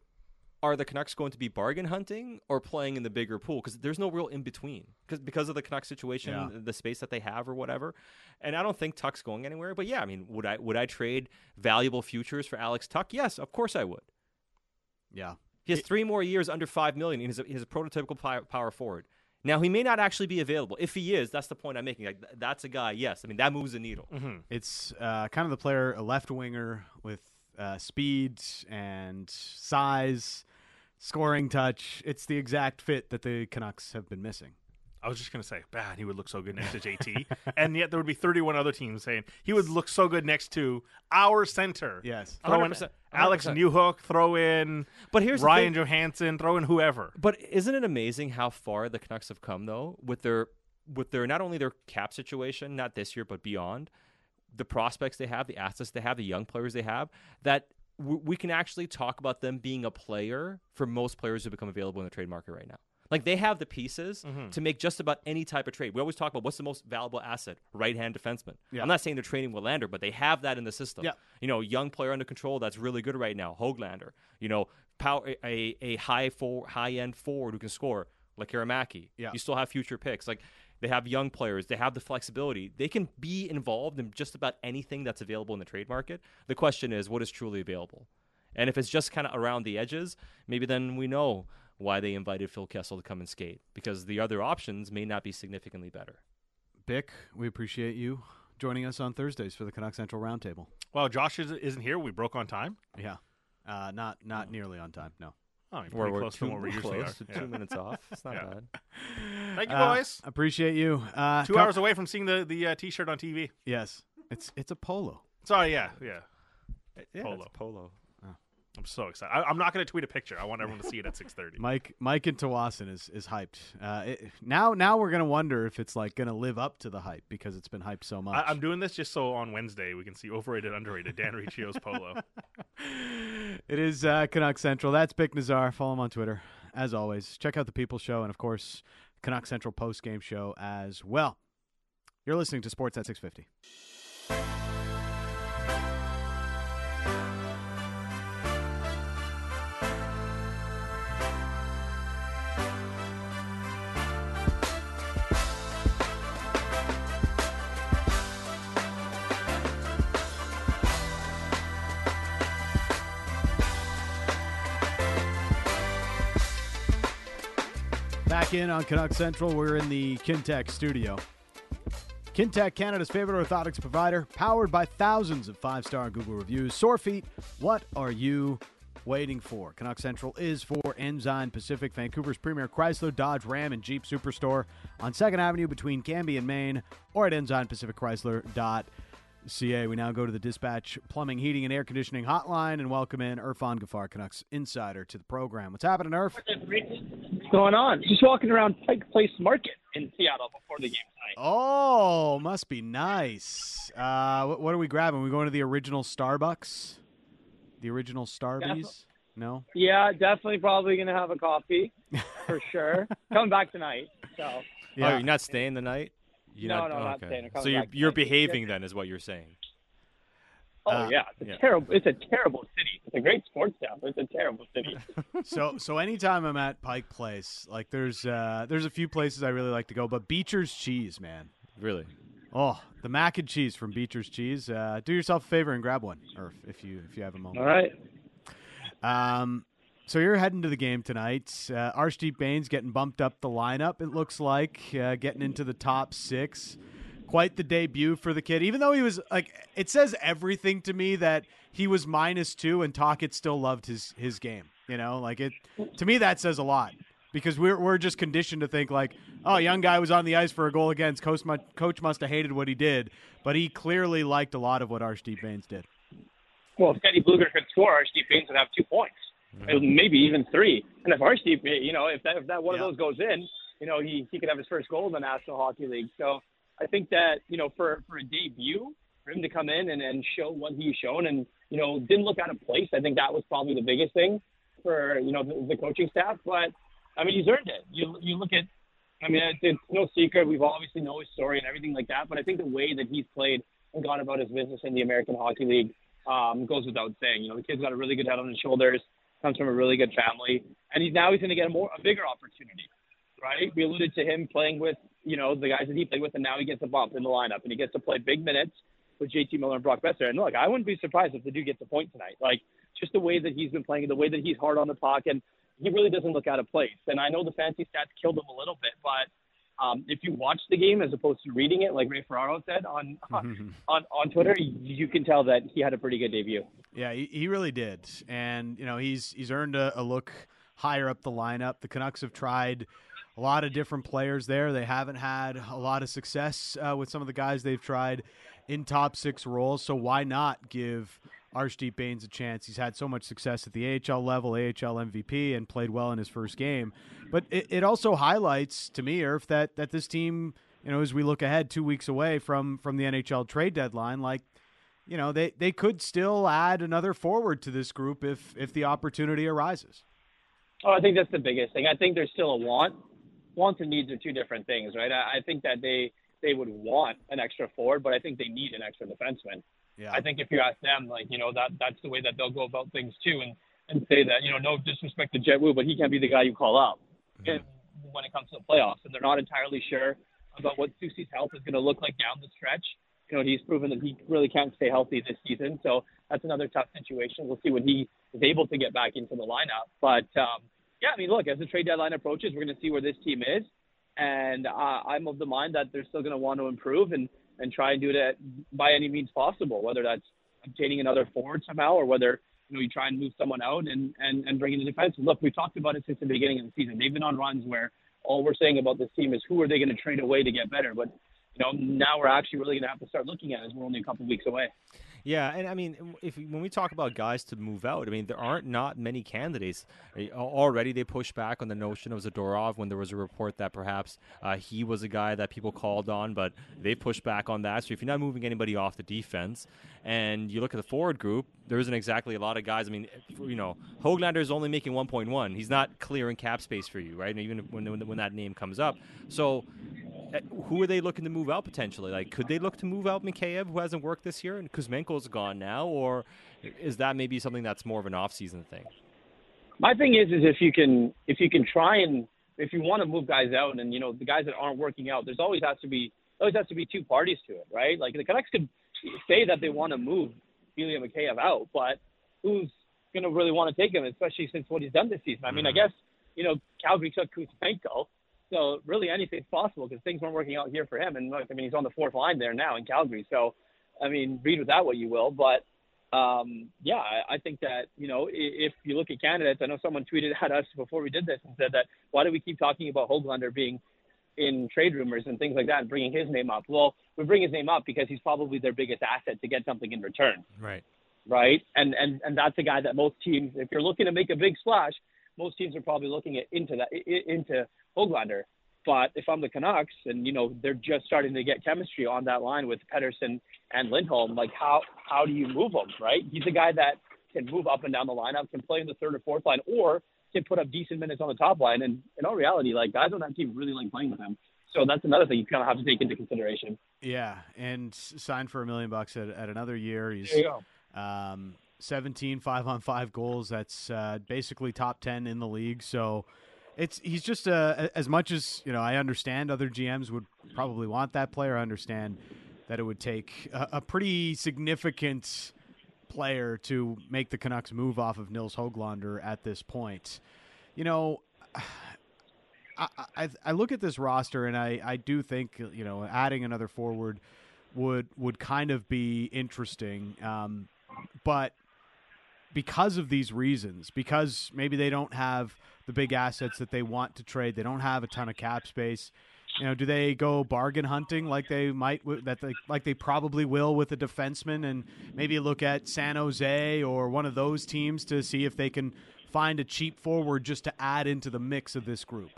C: are the Canucks going to be bargain hunting or playing in the bigger pool? Because there's no real in between. Because because of the Canucks situation,
A: Yeah.
C: the space that they have or whatever. And I don't think Tuch's going anywhere. But yeah, I mean, would I would I trade valuable futures for Alex Tuch? Yes, of course I would.
A: Yeah.
C: He has three more years under five million. He's a, he's a prototypical power, power forward. Now he may not actually be available. If he is, that's the point I'm making. Like th- that's a guy. Yes, I mean that moves the needle.
B: Mm-hmm.
A: It's uh, kind of the player, a left winger with uh, speed and size, scoring touch. It's the exact fit that the Canucks have been missing.
B: I was just gonna say, bad. He would look so good next to JT, and yet there would be 31 other teams saying he would look so good next to our center.
A: Yes.
B: throw in
C: 100%,
B: Alex
C: 100%.
B: Newhook, throw in
C: But here's
B: Ryan. Johansen, throw in whoever.
C: But isn't it amazing how far the Canucks have come though with their with their not only their cap situation, not this year but beyond, the prospects they have, the assets they have, the young players they have, that w- we can actually talk about them being a player for most players who become available in the trade market right now. Like they have the pieces mm-hmm. to make just about any type of trade. We always talk about what's the most valuable asset, right hand defenseman.
A: Yeah.
C: I'm not saying they're trading Willander, but they have that in the system.
A: Yeah.
C: You know, young player under control that's really good right now, Hoglander. You know, power a, a high for high end forward who can score, like Karamaki.
A: Yeah.
C: You still have future picks. Like they have young players, they have the flexibility. They can be involved in just about anything that's available in the trade market. The question is what is truly available? And if it's just kind of around the edges, maybe then we know why they invited Phil Kessel to come and skate because the other options may not be significantly better.
A: Bik, we appreciate you joining us on Thursdays for the Canuck Central Roundtable.
B: Well, Josh is, isn't here. We broke on time.
A: Yeah, uh, not not nearly on time. No.
B: Oh, pretty close
C: two,
B: to what we
C: we're
B: usually are.
C: close to
B: Yeah.
C: two minutes off. It's not
B: Yeah.
C: bad.
B: Thank you,
A: Uh,
B: boys.
A: Appreciate you. Uh,
B: Two hours away from seeing the the uh, t-shirt on TV.
A: Yes, it's it's a polo.
B: Sorry, yeah, yeah.
C: Yeah,
B: Polo.
C: polo.
B: I'm so excited. I, I'm not going to tweet a picture. I want everyone to see it at 6:30.
A: Mike Mike and Tawasin is is hyped. Uh, it, now now we're gonna wonder if it's like gonna live up to the hype because it's been hyped so much.
B: I, I'm doing this just so on Wednesday we can see overrated, underrated Dan Riccio's polo.
A: it is uh, Canuck Central. That's Bik Nizzar. Follow him on Twitter. As always, check out the People Show and of course Canuck Central post game show as well. You're listening to Sportsnet 650. In on Canuck Central, we're in the Kintec studio. Kintec, Canada's favorite orthotics provider, powered by thousands of five star Google reviews. Sore feet, what are you waiting for? Canuck Central is for Ensign Pacific, Vancouver's premier Chrysler, Dodge, Ram, and Jeep superstore on 2nd Avenue between Cambie and Maine, or at ensignpacificchrysler.ca. We now go to the Dispatch Plumbing, Heating, and Air Conditioning Hotline and welcome in Irfaan Gaffar, Canucks insider, to the program. What's happening, Irf?
D: What's going on? Just walking around Pike Place Market in Seattle before the game tonight.
A: Oh, must be nice. Uh, what, what are we grabbing? we going to the original Starbucks? The original Starbucks? No.
D: Yeah, definitely probably going to have a coffee for sure. Coming back tonight. So,
C: Oh, you're not staying the night? You're
D: No,
C: not,
D: no,
C: oh,
D: not
C: okay.
D: staying.
C: So you're
D: back
C: you're behaving then, is what you're saying.
D: oh
A: Uh,
D: yeah, it's a
C: yeah.
D: terrible. It's a terrible city. It's a great sports town, but it's a terrible city.
A: so so anytime I'm at Pike Place, like there's uh, there's a few places I really like to go, but Beecher's Cheese, man.
C: Really?
A: Oh, the mac and cheese from Beecher's Cheese. Uh, do yourself a favor and grab one, or if you if you have a moment.
D: All right.
A: Um, so you're heading to the game tonight. Uh, Arshdeep Bains getting bumped up the lineup. It looks like uh, getting into the top six. Quite the debut for the kid, even though he was like it says everything to me that he was minus two and Tocchet still loved his his game. You know, like it to me that says a lot because we're we're just conditioned to think like, oh, young guy was on the ice for a goal against coach. Coach must have hated what he did, but he clearly liked a lot of what Arshdeep Bains did.
D: Well, if Teddy Blueger could score, Archie Bains would have two points, maybe even three. And if Archie, you know, if that if that one
A: Yeah.
D: of those goes in, you know, he he could have his first goal in the National Hockey League. So I think that you know, for for a debut, for him to come in and, and show what he's shown, and you know, didn't look out of place. I think that was probably the biggest thing for you know the, the coaching staff. But I mean, he's earned it. You you look at, I mean, it's, it's no secret. We've obviously know his story and everything like that. But I think the way that he's played and gone about his business in the American Hockey League um, goes without saying. You know, the kid's got a really good head on his shoulders, comes from a really good family, and he's now he's going to get a more a bigger opportunity, right? We alluded to him playing with you know the guys that he played with, and now he gets a bump in the lineup, and he gets to play big minutes with JT Miller and Brock Boeser. And look, I wouldn't be surprised if the dude gets a point tonight. Like just the way that he's been playing, the way that he's hard on the puck, and he really doesn't look out of place. And I know the fancy stats killed him a little bit, but um, if you watch the game as opposed to reading it, like Ray Ferraro said on on on Twitter, you, you can tell that he had a pretty good debut.
A: Yeah, he, he really did, and you know he's he's earned a, a look higher up the lineup. The Canucks have tried a lot of different players there. They haven't had a lot of success uh, with some of the guys they've tried in top six roles. So why not give Arshdeep Bains a chance? He's had so much success at the AHL level, AHL MVP, and played well in his first game. But it, it also highlights to me, Irf, that that this team, you know, as we look ahead two weeks away from from the NHL trade deadline, like you know they, they could still add another forward to this group if if the opportunity arises.
D: Oh, I think that's the biggest thing. I think there's still a want. Wants and needs are two different things, right? I, I think that they they would want an extra forward, but I think they need an extra defenseman.
A: Yeah,
D: I think if you ask them, like you know that that's the way that they'll go about things too, and and say that you know no disrespect to Jett Woo, but he can't be the guy you call up and when it comes to the playoffs, and they're not entirely sure about what Soucy's health is going to look like down the stretch. You know, he's proven that he really can't stay healthy this season, so that's another tough situation. We'll see when he is able to get back into the lineup, but um, yeah, I mean, look, as the trade deadline approaches, we're going to see where this team is, and uh, I'm of the mind that they're still going to want to improve. And and try and do it by any means possible, whether that's obtaining another forward somehow or whether you know you try and move someone out and and and bring in the defense. Look, we talked about it since the beginning of the season. They've been on runs where all we're saying about this team is who are they going to trade away to get better, but you know now we're actually really going to have to start looking at it as we're only a couple weeks away.
C: Yeah, and I mean, if when we talk about guys to move out, I mean there aren't not many candidates. Already, they pushed back on the notion of Zadorov when there was a report that perhaps uh, he was a guy that people called on, but they pushed back on that. So if you're not moving anybody off the defense, and you look at the forward group, there isn't exactly a lot of guys. I mean, you know, Hoglander is only making 1.1. He's not clearing cap space for you, right? And even when when that name comes up, so uh, who are they looking to move out potentially? Like, could they look to move out Mikheyev, who hasn't worked this year, and Gone now, or is that maybe something that's more of an off-season thing?
D: My thing is, is if you can, if you can try and if you want to move guys out, and you know the guys that aren't working out, there's always has to be always has to be two parties to it, right? Like the Canucks could say that they want to move Ilya Mikheyev out, but who's going to really want to take him, especially since what he's done this season? I mean, I mm-hmm. guess you know Calgary took Kuzmenko, so really anything's possible because things weren't working out here for him. And look, I mean, he's on the fourth line there now in Calgary. So, I mean, read with that what you will. But um, yeah, I, I think that you know if you look at candidates, I know someone tweeted at us before we did this and said that why do we keep talking about Hoglander being in trade rumors and things like that and bringing his name up? Well, we bring his name up because he's probably their biggest asset to get something in return.
C: Right.
D: Right. And and and that's a guy that most teams, if you're looking to make a big splash, most teams are probably looking at into that into Hoglander. But if I'm the Canucks and you know they're just starting to get chemistry on that line with Pettersson and Lindholm, like how how do you move him? Right? He's a guy that can move up and down the lineup, can play in the third or fourth line, or can put up decent minutes on the top line. And in all reality, like guys on that team really like playing with him. So that's another thing you kind of have to take into consideration.
A: Yeah, and signed for a million bucks at, at another year. He's
D: there you go.
A: Um, 17 five on five goals. That's uh, basically top 10 in the league. So it's he's just uh, as much as you know. I understand other GMs would probably want that player. I understand that it would take a, a pretty significant player to make the Canucks move off of Nils Hoglander at this point. You know, I, I, I look at this roster and I, I do think you know adding another forward would would kind of be interesting, um, but because of these reasons, because maybe they don't have the big assets that they want to trade, they don't have a ton of cap space. You know, do they go bargain hunting like they might that they like they probably will with a defenseman, and maybe look at San Jose or one of those teams to see if they can find a cheap forward just to add into the mix of this group?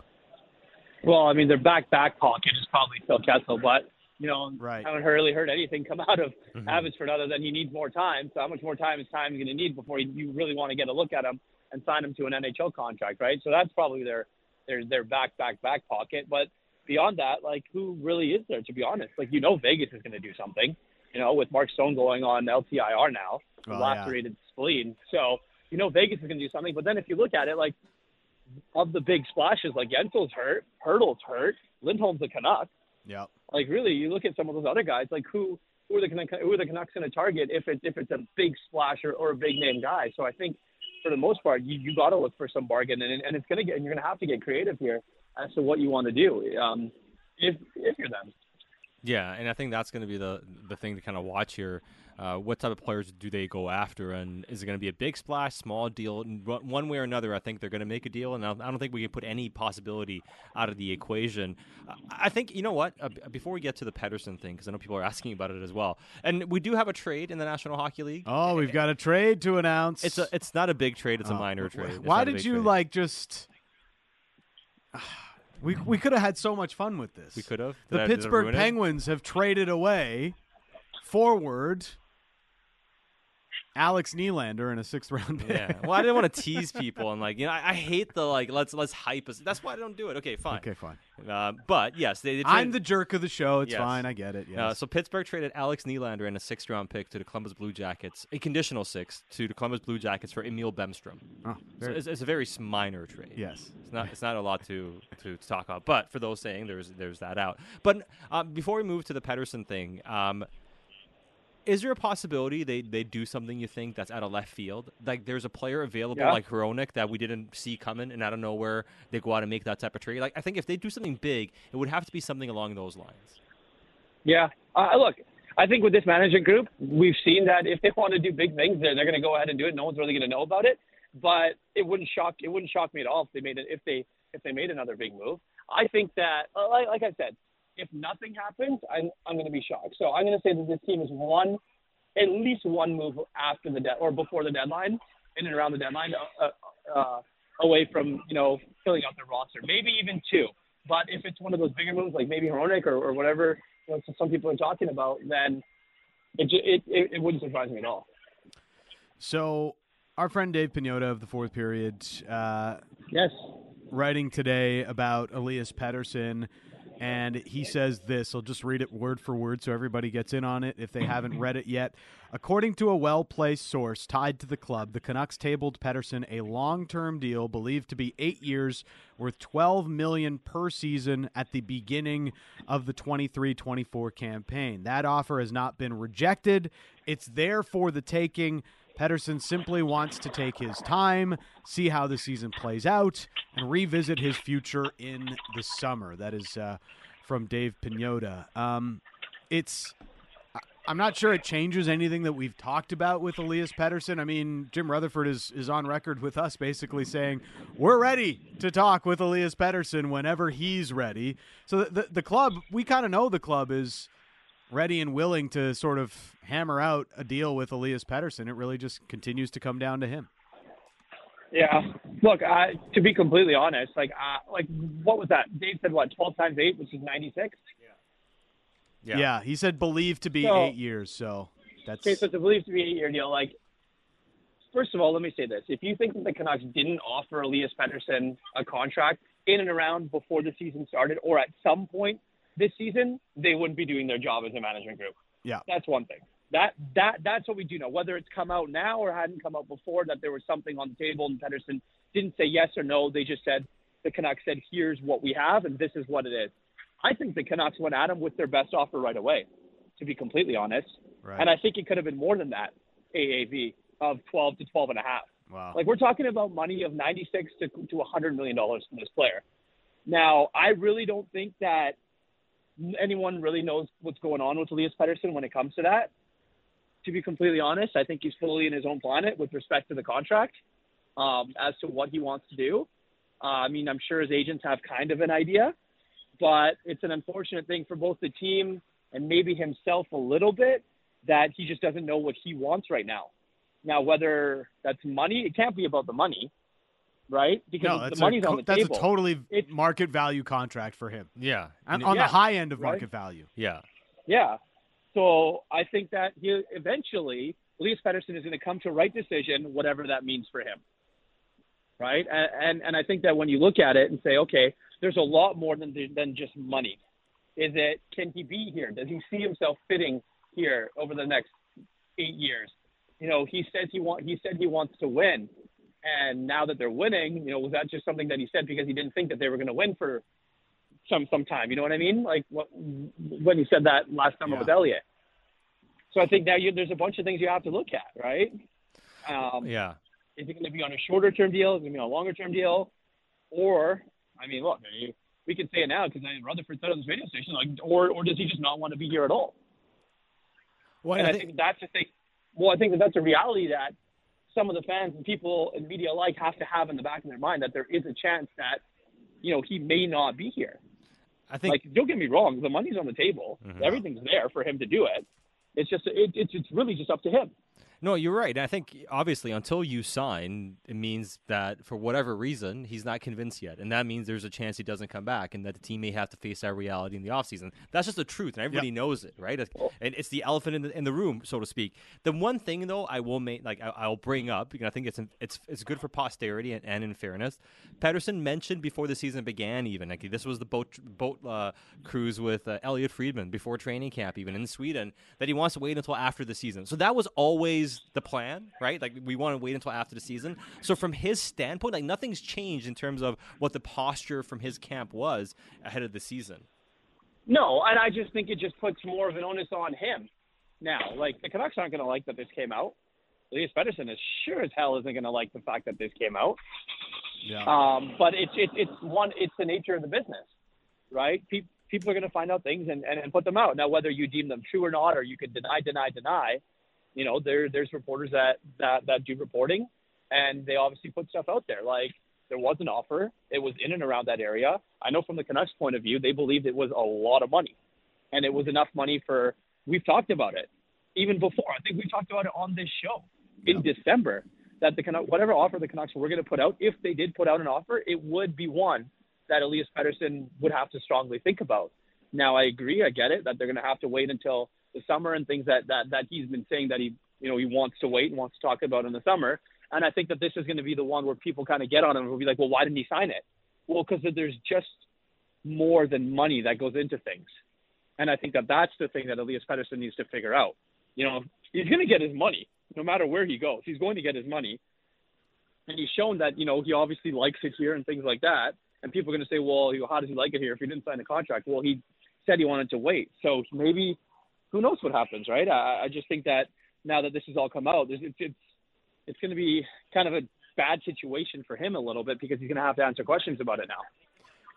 D: Well, I mean, their back back pocket is probably Phil Kessel, but you know,
A: right.
D: haven't really heard anything come out of mm-hmm. Abbotsford other than he needs more time. So how much more time is time going to need before you really want to get a look at him and sign him to an NHL contract, right? So that's probably their their their back back back pocket. But beyond that, like who really is there? To be honest, like you know, Vegas is going to do something. You know, with Mark Stone going on LTIR now,
A: oh,
D: lacerated
A: yeah.
D: spleen. So you know, Vegas is going to do something. But then if you look at it, like of the big splashes, like Guentzel's hurt, Hertl's hurt, Lindholm's a Canuck.
A: Yeah.
D: Like really, you look at some of those other guys. Like who who are the who are the Canucks going to target if it's if it's a big splasher or a big name guy? So I think for the most part, you you got to look for some bargain, and and it's to get and you're to have to get creative here as to what you want to do. Um, if if you're them.
C: Yeah, and I think that's going to be the the thing to kind of watch here uh, what type of players do they go after, and is it going to be a big splash, small deal? One way or another, I think they're going to make a deal, and I don't think we can put any possibility out of the equation. I think you know what? Uh, before we get to the Pettersson thing, because I know people are asking about it as well, and we do have a trade in the National Hockey League.
A: Oh, we've got a trade to announce.
C: It's a, it's not a big trade; it's oh, a minor trade. It's
A: why did you
C: trade.
A: like just? We we could have had so much fun with this.
C: We could have.
A: The
C: I,
A: Pittsburgh Penguins have traded away forward Alex Nylander in a sixth round pick.
C: Yeah. Well, I didn't want to tease people and like you know I, I, hate the like let's let's hype us. That's why I don't do it. Okay, fine.
A: Okay, fine.
C: Uh, but yes, they, they
A: I'm the jerk of the show. It's
C: yes.
A: fine. I get it. Yes.
C: Uh, so Pittsburgh traded Alex Nylander in a sixth round pick to the Columbus Blue Jackets, a conditional six to the Columbus Blue Jackets for Emil Bemstrom.
A: Oh,
C: so it's, it's, a very minor trade.
A: Yes.
C: It's not it's not a lot to, to, to talk about. But for those saying there's there's that out. But uh, before we move to the Pettersson thing. Um, Is there a possibility they they do something you think that's out of left field? Like there's a player available
D: Yeah.
C: like Hronek that we didn't see coming, and out of nowhere they go out and make that type of trade. Like I think if they do something big, it would have to be something along those lines.
D: Yeah. Uh, look, I think with this management group, we've seen that if they want to do big things, they're, they're going to go ahead and do it. No one's really going to know about it. But it wouldn't shock it wouldn't shock me at all if they made it if they if they made another big move. I think that uh, like, like I said, if nothing happens, I'm I'm going to be shocked. So I'm going to say that this team is one at least one move after the de- or before the deadline, in and around the deadline, uh, uh, uh, away from you know filling out their roster. Maybe even two. But if it's one of those bigger moves, like maybe Hronek or, or whatever, you know, some people are talking about, then it, it it it wouldn't surprise me at all.
A: So, our friend Dave Pagnotta of the fourth period, uh,
D: Yes.
A: writing today about Elias Pettersson, and he says this. I'll just read it word for word so everybody gets in on it if they haven't read it yet. According to a well placed source tied to the club, the Canucks tabled Pettersson a long term deal believed to be eight years worth 12 million per season at the beginning of the 23-24 campaign. That offer has not been rejected. It's there for the taking. Pettersson simply wants to take his time, see how the season plays out, and revisit his future in the summer. That is uh, from Dave Pagnotta. Um, it's. I'm not sure it changes anything that we've talked about with Elias Pettersson. I mean, Jim Rutherford is, is on record with us basically saying, we're ready to talk with Elias Pettersson whenever he's ready. So the, the, the club, we kind of know the club is ready and willing to sort of hammer out a deal with Elias Pettersson. It really just continues to come down to him.
D: Yeah. Look, uh, to be completely honest, like, uh, like what was that? Dave said what? Twelve times eight, which is ninety-six.
A: Yeah, Yeah. he said believed to be
D: So-
A: eight years. So that's
D: Okay, so it's a believed to be eight-year deal. Like, first of all, let me say this: if you think that the Canucks didn't offer Elias Pettersson a contract in and around before the season started, or at some point this season, they wouldn't be doing their job as a management group.
A: Yeah.
D: That's one thing. That that that's what we do know. Whether it's come out now or hadn't come out before, that there was something on the table, and Pettersson didn't say yes or no. They just said the Canucks said, "Here's what we have, and this is what it is." I think the Canucks went at him with their best offer right away. To be completely honest,
A: right.
D: and I think it could have been more than that AAV of 12 to 12 and a half.
A: wow.
D: Like we're talking about money of 96 to to 100 million dollars from this player. Now, I really don't think that anyone really knows what's going on with Elias Pettersson when it comes to that. To be completely honest, I think he's fully in his own planet with respect to the contract um, as to what he wants to do. Uh, I mean, I'm sure his agents have kind of an idea, but it's an unfortunate thing for both the team and maybe himself a little bit that he just doesn't know what he wants right now. Now, whether that's money, it can't be about the money, right? Because
A: no,
D: the
A: that's,
D: money's
A: a,
D: on the
A: that's
D: table.
A: a totally
D: It-
A: market value contract for him.
C: Yeah,
A: On,
C: And-
A: on
D: Yeah,
A: the high end of
D: right?
A: market value.
C: yeah.
D: Yeah. So I think that he eventually Elias Pettersson is going to come to a right decision, whatever that means for him. Right. And, and and I think that when you look at it and say, okay, there's a lot more than than just money. Is it can he be here? Does he see himself fitting here over the next eight years? You know, he says he want he said he wants to win. And now that they're winning, you know, was that just something that he said because he didn't think that they were going to win for some some time? You know what I mean? Like what, when he said that last summer
A: Yeah.
D: with Elliotte. So I think now you, there's a bunch of things you have to look at, right? Um,
C: Yeah.
D: Is it going to be on a shorter term deal? Is it going to be on a longer term deal? Or, I mean, look, you- we can say it now because Rutherford said on this radio station, like, or or does he just not want to be here at all?
C: Well,
D: and I think that's a thing. Well, I think that that's a reality that some of the fans and people and media alike have to have in the back of their mind that there is a chance that, you know, he may not be here.
C: I think
D: Like, don't get me wrong, the money's on the table,
C: Mhm.
D: everything's there for him to do it. It's just it, it's it's really just up to him.
C: No, you're right. And I think obviously until you sign, it means that for whatever reason he's not convinced yet, and that means there's a chance he doesn't come back, and that the team may have to face that reality in the offseason. That's just the truth, and everybody knows it, right? And it's the elephant in the, in the room, so to speak. The one thing though, I will make like I, I'll bring up because I think it's it's it's good for posterity and, and in fairness. Pettersson mentioned before the season began, even like this was the boat boat uh, cruise with uh, Elliotte Friedman before training camp, even in Sweden, that he wants to wait until after the season. So that was always the plan, right? Like we want to wait until after the season. So from his standpoint, like nothing's changed in terms of what the posture from his camp was ahead of the season.
D: No, and I just think it just puts more of an onus on him. Now, like the Canucks aren't going to like that this came out. Elias Pettersson is sure as hell isn't going to like the fact that this came out.
A: Yeah.
D: Um, but it's it's it's one it's the nature of the business, right? People people are going to find out things and, and, and put them out. Now, whether you deem them true or not, or you could deny, deny, deny, you know, there there's reporters that that that do reporting, and they obviously put stuff out there. Like there was an offer, it was in and around that area. I know from the Canucks' point of view, they believed it was a lot of money, and it was enough money for. We've talked about it even before. I think we talked about it on this show in December that the Canucks, whatever offer the Canucks were going to put out, if they did put out an offer, it would be one that Elias Pettersson would have to strongly think about. Now, I agree, I get it that they're going to have to wait until the summer and things that that that he's been saying that he you know he wants to wait and wants to talk about in the summer. And I think that this is going to be the one where people kind of get on him and will be like, well, why didn't he sign it? Well, because there's just more than money that goes into things. And I think that that's the thing that Elias Pettersson needs to figure out. You know, he's going to get his money no matter where he goes. He's going to get his money. And he's shown that, you know, he obviously likes it here and things like that. And people are going to say, well, how does he like it here if he didn't sign a contract? Well, he said he wanted to wait. So maybe, who knows what happens, right? I, I just think that now that this has all come out, it's, it's, it's going to be kind of a bad situation for him a little bit because he's going to have to answer questions about it now.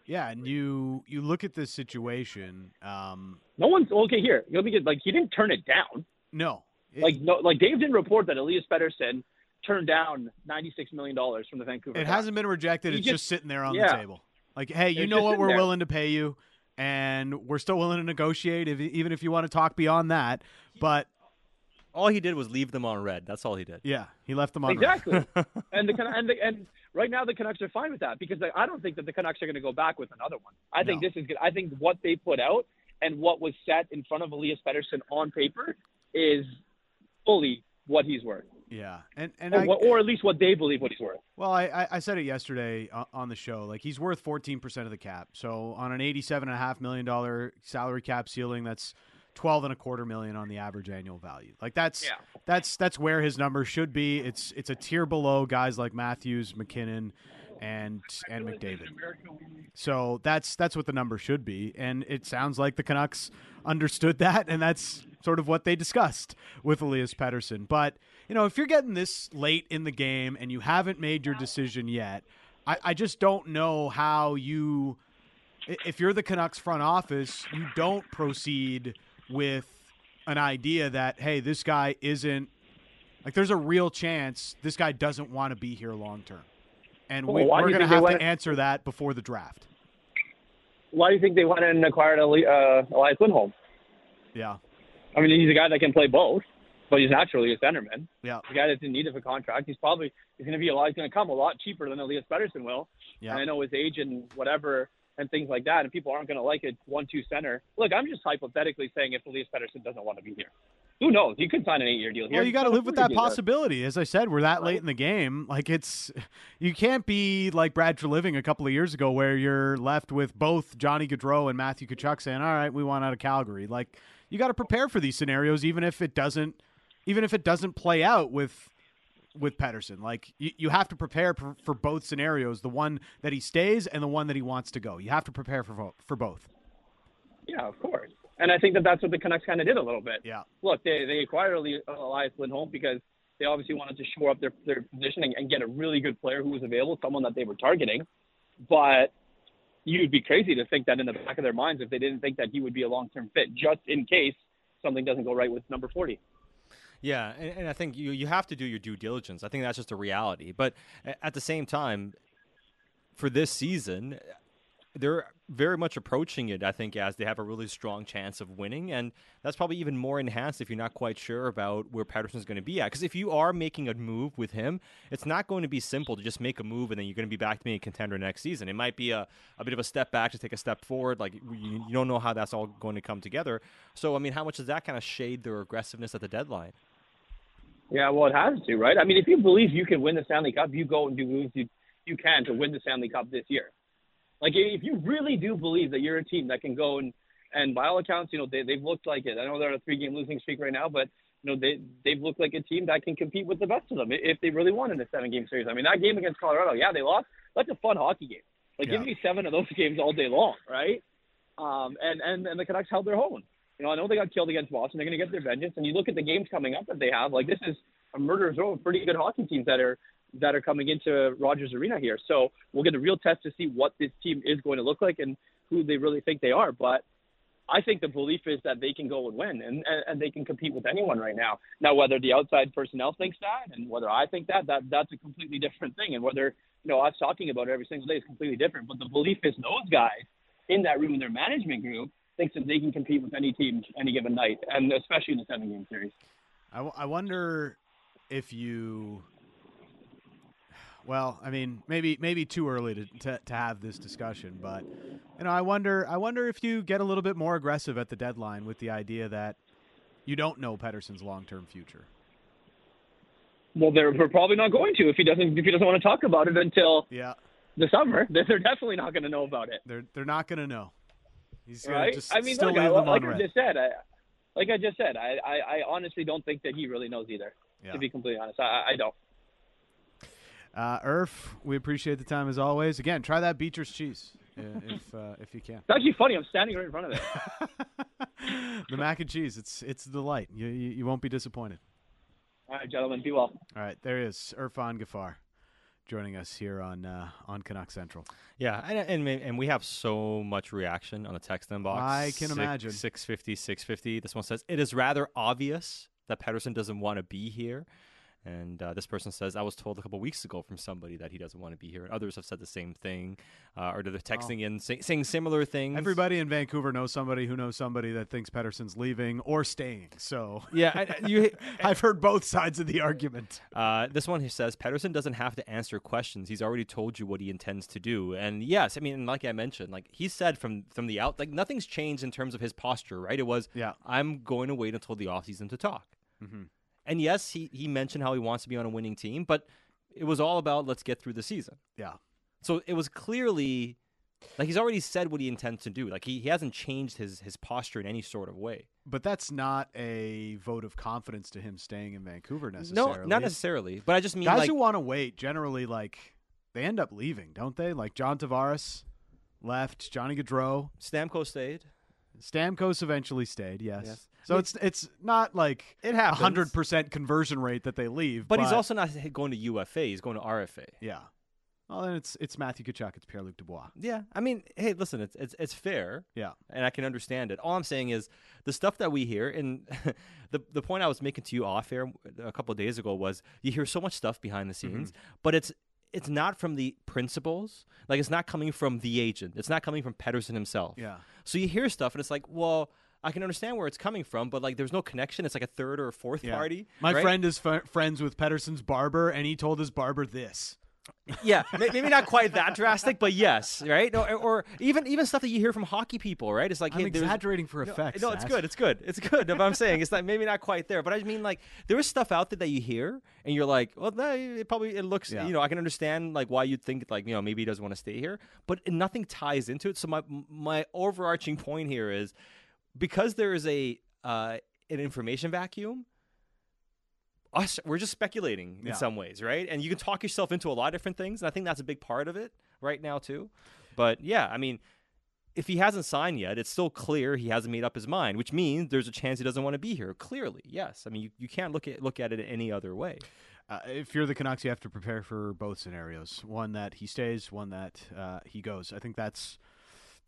A: Yeah, and you you look at this situation. Um,
D: no one's okay here. You'll be good. Like he didn't turn it down.
A: No,
D: it, like no, like Dave didn't report that Elias Pettersson turned down ninety six million dollars from the Vancouver.
A: It hasn't been rejected.
D: He
A: it's
D: just-
A: just, sitting there on
D: yeah.
A: the table. Like, hey, you
D: It's
A: know what we're
D: there.
A: willing to pay you, and we're still willing to negotiate, if, even if you want to talk beyond that. But
C: All he did was leave them on red. That's all he did.
A: yeah, he left them on.
D: Exactly. and the and the, and right now the Canucks are fine with that because like, I don't think that the Canucks are going to go back with another one. I think
A: No.
D: this is good. I think what they put out and what was set in front of Elias Pettersson on paper is fully what he's worth,
A: Yeah, and and
D: or,
A: I,
D: or at least what they believe what he's worth.
A: Well, I, I- said it yesterday uh, on the show. Like he's worth fourteen percent of the cap. So on an eighty-seven and a half million dollar salary cap ceiling, that's twelve and a quarter million on the average annual value. Like that's
D: Yeah.
A: that's that's where his number should be. It's it's a tier below guys like Matthews, MacKinnon, and and McDavid. So that's that's what the number should be, and it sounds like the Canucks understood that, and that's sort of what they discussed with Elias Pettersson. But you know, if you're getting this late in the game and you haven't made your decision yet, I, I just don't know how you, if you're the Canucks front office, you don't proceed with an idea that hey, this guy isn't like there's a real chance this guy doesn't want to be here long term. And we,
D: well,
A: we're going to have to answer that before the draft.
D: Why do you think they went and acquired uh, Elias Lindholm?
A: Yeah.
D: I mean, he's a guy that can play both, but he's naturally a centerman.
A: Yeah.
D: the guy that's in need of a contract. He's probably he's going to be a lot. He's going to come a lot cheaper than Elias Pettersson will.
A: Yeah.
D: And I know his age and whatever and things like that, and people aren't going to like a one-two center. Look, I'm just hypothetically saying if Elias Pettersson doesn't want to be here, who knows? He could sign an eight-year deal here.
A: Well, you got to live with that possibility. As I said, we're that late in the game. Like it's, you can't be like Brad Treliving a couple of years ago, where you're left with both Johnny Gaudreau and Matthew Tkachuk saying, "All right, we want out of Calgary." Like you got to prepare for these scenarios, even if it doesn't, even if it doesn't play out with with Pettersson. Like you, you have to prepare for, for both scenarios: the one that he stays and the one that he wants to go. You have to prepare for for both.
D: Yeah, of course. And I think that that's what the Canucks kind of did a little bit.
A: Yeah.
D: Look, they they acquired Elias Lindholm because they obviously wanted to shore up their their position and, and get a really good player who was available, someone that they were targeting. But you'd be crazy to think that in the back of their minds if they didn't think that he would be a long term fit, just in case something doesn't go right with number forty.
C: Yeah, and, and I think you you have to do your due diligence. I think that's just a reality. But at the same time, for this season, they're very much approaching it. I think as they have a really strong chance of winning, and that's probably even more enhanced if you're not quite sure about where Pettersson's going to be at. Because if you are making a move with him, it's not going to be simple to just make a move and then you're going to be back to being a contender next season. It might be a, a bit of a step back to take a step forward. Like you, you don't know how that's all going to come together. So I mean, how much does that kind of shade their aggressiveness at the deadline?
D: Yeah, well, it has to, right? I mean, if you believe you can win the Stanley Cup, you go and do moves you you can to win the Stanley Cup this year. Like, if you really do believe that you're a team that can go and and by all accounts, you know, they they've looked like it. I know they're on a three game losing streak right now, but you know they they've looked like a team that can compete with the best of them if they really won in a seven game series. I mean, that game against Colorado, yeah, they lost. That's a fun hockey game. Like,
A: Yeah.
D: give me seven of those games all day long, right? Um, and and and the Canucks held their own You know, I know they got killed against Boston. They're going to get their vengeance. And you look at the games coming up that they have. Like this is a murderer's row of pretty good hockey teams that are that are coming into Rogers Arena here. So we'll get a real test to see what this team is going to look like and who they really think they are. But I think the belief is that they can go and win and, and, and they can compete with anyone right now. Now, whether the outside personnel thinks that and whether I think that, that that's a completely different thing. And whether, you know, us talking about it every single day is completely different. But the belief is those guys in that room, in their management group, thinks that they can compete with any team any given night, and especially in the seven game series.
A: I, w- I wonder if you well, I mean, maybe maybe too early to, to, to have this discussion, but you know, I wonder I wonder if you get a little bit more aggressive at the deadline with the idea that you don't know Pettersson's long term future.
D: Well, they're we're probably not going to if he doesn't if he doesn't want to talk about it until
A: yeah
D: the summer. They're definitely not going to know about it.
A: They're they're not going to know. He's gonna
D: right?
A: just
D: I mean,
A: still
D: look,
A: leave
D: I,
A: them
D: like I just said, I, like I just said, I, I, I honestly don't think that he really knows either.
A: Yeah.
D: To be completely honest, I, I don't.
A: Uh, Irf, we appreciate the time as always. Again, try that Beecher's cheese if uh, if you can.
D: It's actually funny. I'm standing right in front of it.
A: the mac and cheese, it's it's the light. You, you you won't be disappointed.
D: All right, gentlemen, be well.
A: All right, there is Irfaan Gaffar joining us here on uh, on Canuck Central.
C: Yeah, and, and and we have so much reaction on the text inbox.
A: I can
C: Six-
A: imagine.
C: 650, 650. This one says, It is rather obvious that Pettersson doesn't want to be here. And uh, this person says, I was told a couple weeks ago from somebody that he doesn't want to be here. And others have said the same thing, uh, or they're texting in say, saying similar things.
A: Everybody in Vancouver knows somebody who knows somebody that thinks Pettersson's leaving or staying. So
C: Yeah, I, you,
A: I've heard both sides of the argument.
C: Uh, this one he says Pettersson doesn't have to answer questions. He's already told you what he intends to do. And yes, I mean, like I mentioned, like he said from from the out, like nothing's changed in terms of his posture. Right? It was,
A: Yeah.
C: I'm going to wait until the offseason to talk.
A: Mhm.
C: And yes, he he mentioned how he wants to be on a winning team, but it was all about let's get through the season.
A: Yeah.
C: So it was clearly like he's already said what he intends to do. Like he, he hasn't changed his his posture in any sort of way.
A: But that's not a vote of confidence to him staying in Vancouver necessarily.
C: No, not necessarily. But I just mean
A: Guys
C: like
A: who want to wait generally like they end up leaving, don't they? Like John Tavares left, Johnny Gaudreau,
C: Stamkos stayed.
A: Stamkos eventually stayed. Yes.
C: Yes.
A: So it's it's not like
C: It
A: a
C: happens.
A: hundred percent conversion rate that they leave,
C: But, he's also not going to UFA. He's going to RFA.
A: yeah. Well, then it's it's Matthew Tkachuk, it's Pierre Luc Dubois.
C: Yeah, I mean, hey, listen, it's it's it's fair,
A: Yeah.
C: and I can understand it. All I'm saying is the stuff that we hear, and the the point I was making to you off air a couple of days ago was you hear so much stuff behind the scenes, mm-hmm. but it's it's not from the principals, like it's not coming from the agent, it's not coming from Pettersson himself.
A: Yeah.
C: So you hear stuff, and it's like, well. I can understand where it's coming from, but like, there's no connection. It's like a third or a fourth
A: Yeah.
C: party.
A: My
C: right?
A: friend is f- friends with Pettersson's barber, and he told his barber this.
C: yeah, maybe not quite that drastic, but yes, right? Or, or even even stuff that you hear from hockey people, right? It's like
A: I'm
C: hey,
A: exaggerating for
C: No,
A: effect.
C: No, it's good. It's good. It's good. But I'm saying it's not maybe not quite there. But I mean, like there is stuff out there that you hear, and you're like, well, nah, it probably it looks.
A: Yeah.
C: You know, I can understand like why you'd think like you know maybe he doesn't want to stay here, but nothing ties into it. So my my overarching point here is because there is a uh, an information vacuum. Us, we're just speculating in
A: Yeah.
C: some ways, right? And you can talk yourself into a lot of different things, and I think that's a big part of it right now too. But yeah, I mean, if he hasn't signed yet, it's still clear he hasn't made up his mind, which means there's a chance he doesn't want to be here. Clearly, yes. I mean, you, you can't look at look at it any other way.
A: Uh, if you're the Canucks, you have to prepare for both scenarios: one that he stays, one that uh, he goes. I think that's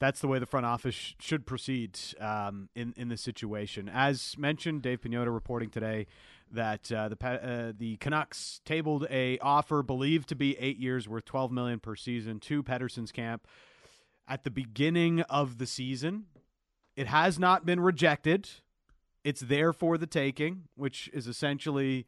A: that's the way the front office sh- should proceed um, in in this situation. As mentioned, Dave Pagnotta reporting today that uh, the uh, the Canucks tabled a offer believed to be eight years, worth twelve million per season, to Pettersson's camp at the beginning of the season. It has not been rejected. It's there for the taking, which is essentially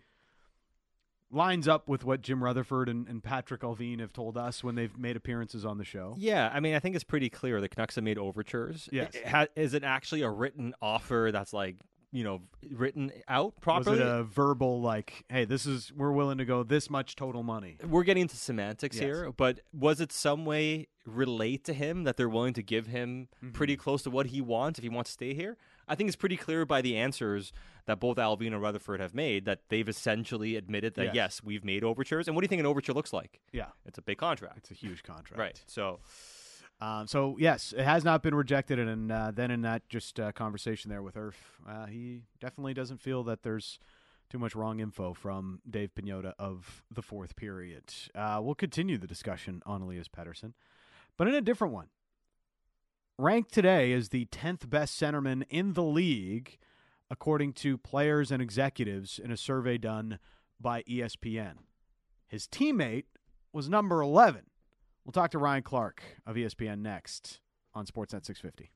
A: lines up with what Jim Rutherford and, and Patrik Allvin have told us when they've made appearances on the show.
C: Yeah, I mean, I think it's pretty clear the Canucks have made overtures.
A: Yes.
C: I- ha- is it actually a written offer that's like you know written out properly?
A: Was it a verbal like, "Hey, this is we're willing to go this much total money"?
C: We're getting into semantics
A: Yes.
C: here, but was it some way relate to him that they're willing to give him
A: Mm-hmm.
C: pretty close to what he wants if he wants to stay here? I think it's pretty clear by the answers that both Allvin and Rutherford have made that they've essentially admitted that
A: Yes.
C: yes, we've made overtures. And what do you think an overture looks like?
A: Yeah,
C: It's a big contract,
A: it's a huge contract.
C: right? So
A: Um, so yes, it has not been rejected, and uh, then in that just uh, conversation there with Irf, uh, he definitely doesn't feel that there's too much wrong info from Dave Pagnotta of the fourth period. Uh, we'll continue the discussion on Elias Pettersson, but in a different one. Ranked today as the 10th best centerman in the league, according to players and executives in a survey done by ESPN. His teammate was number 11. We'll talk to Ryan Clark of ESPN next on Sportsnet 650.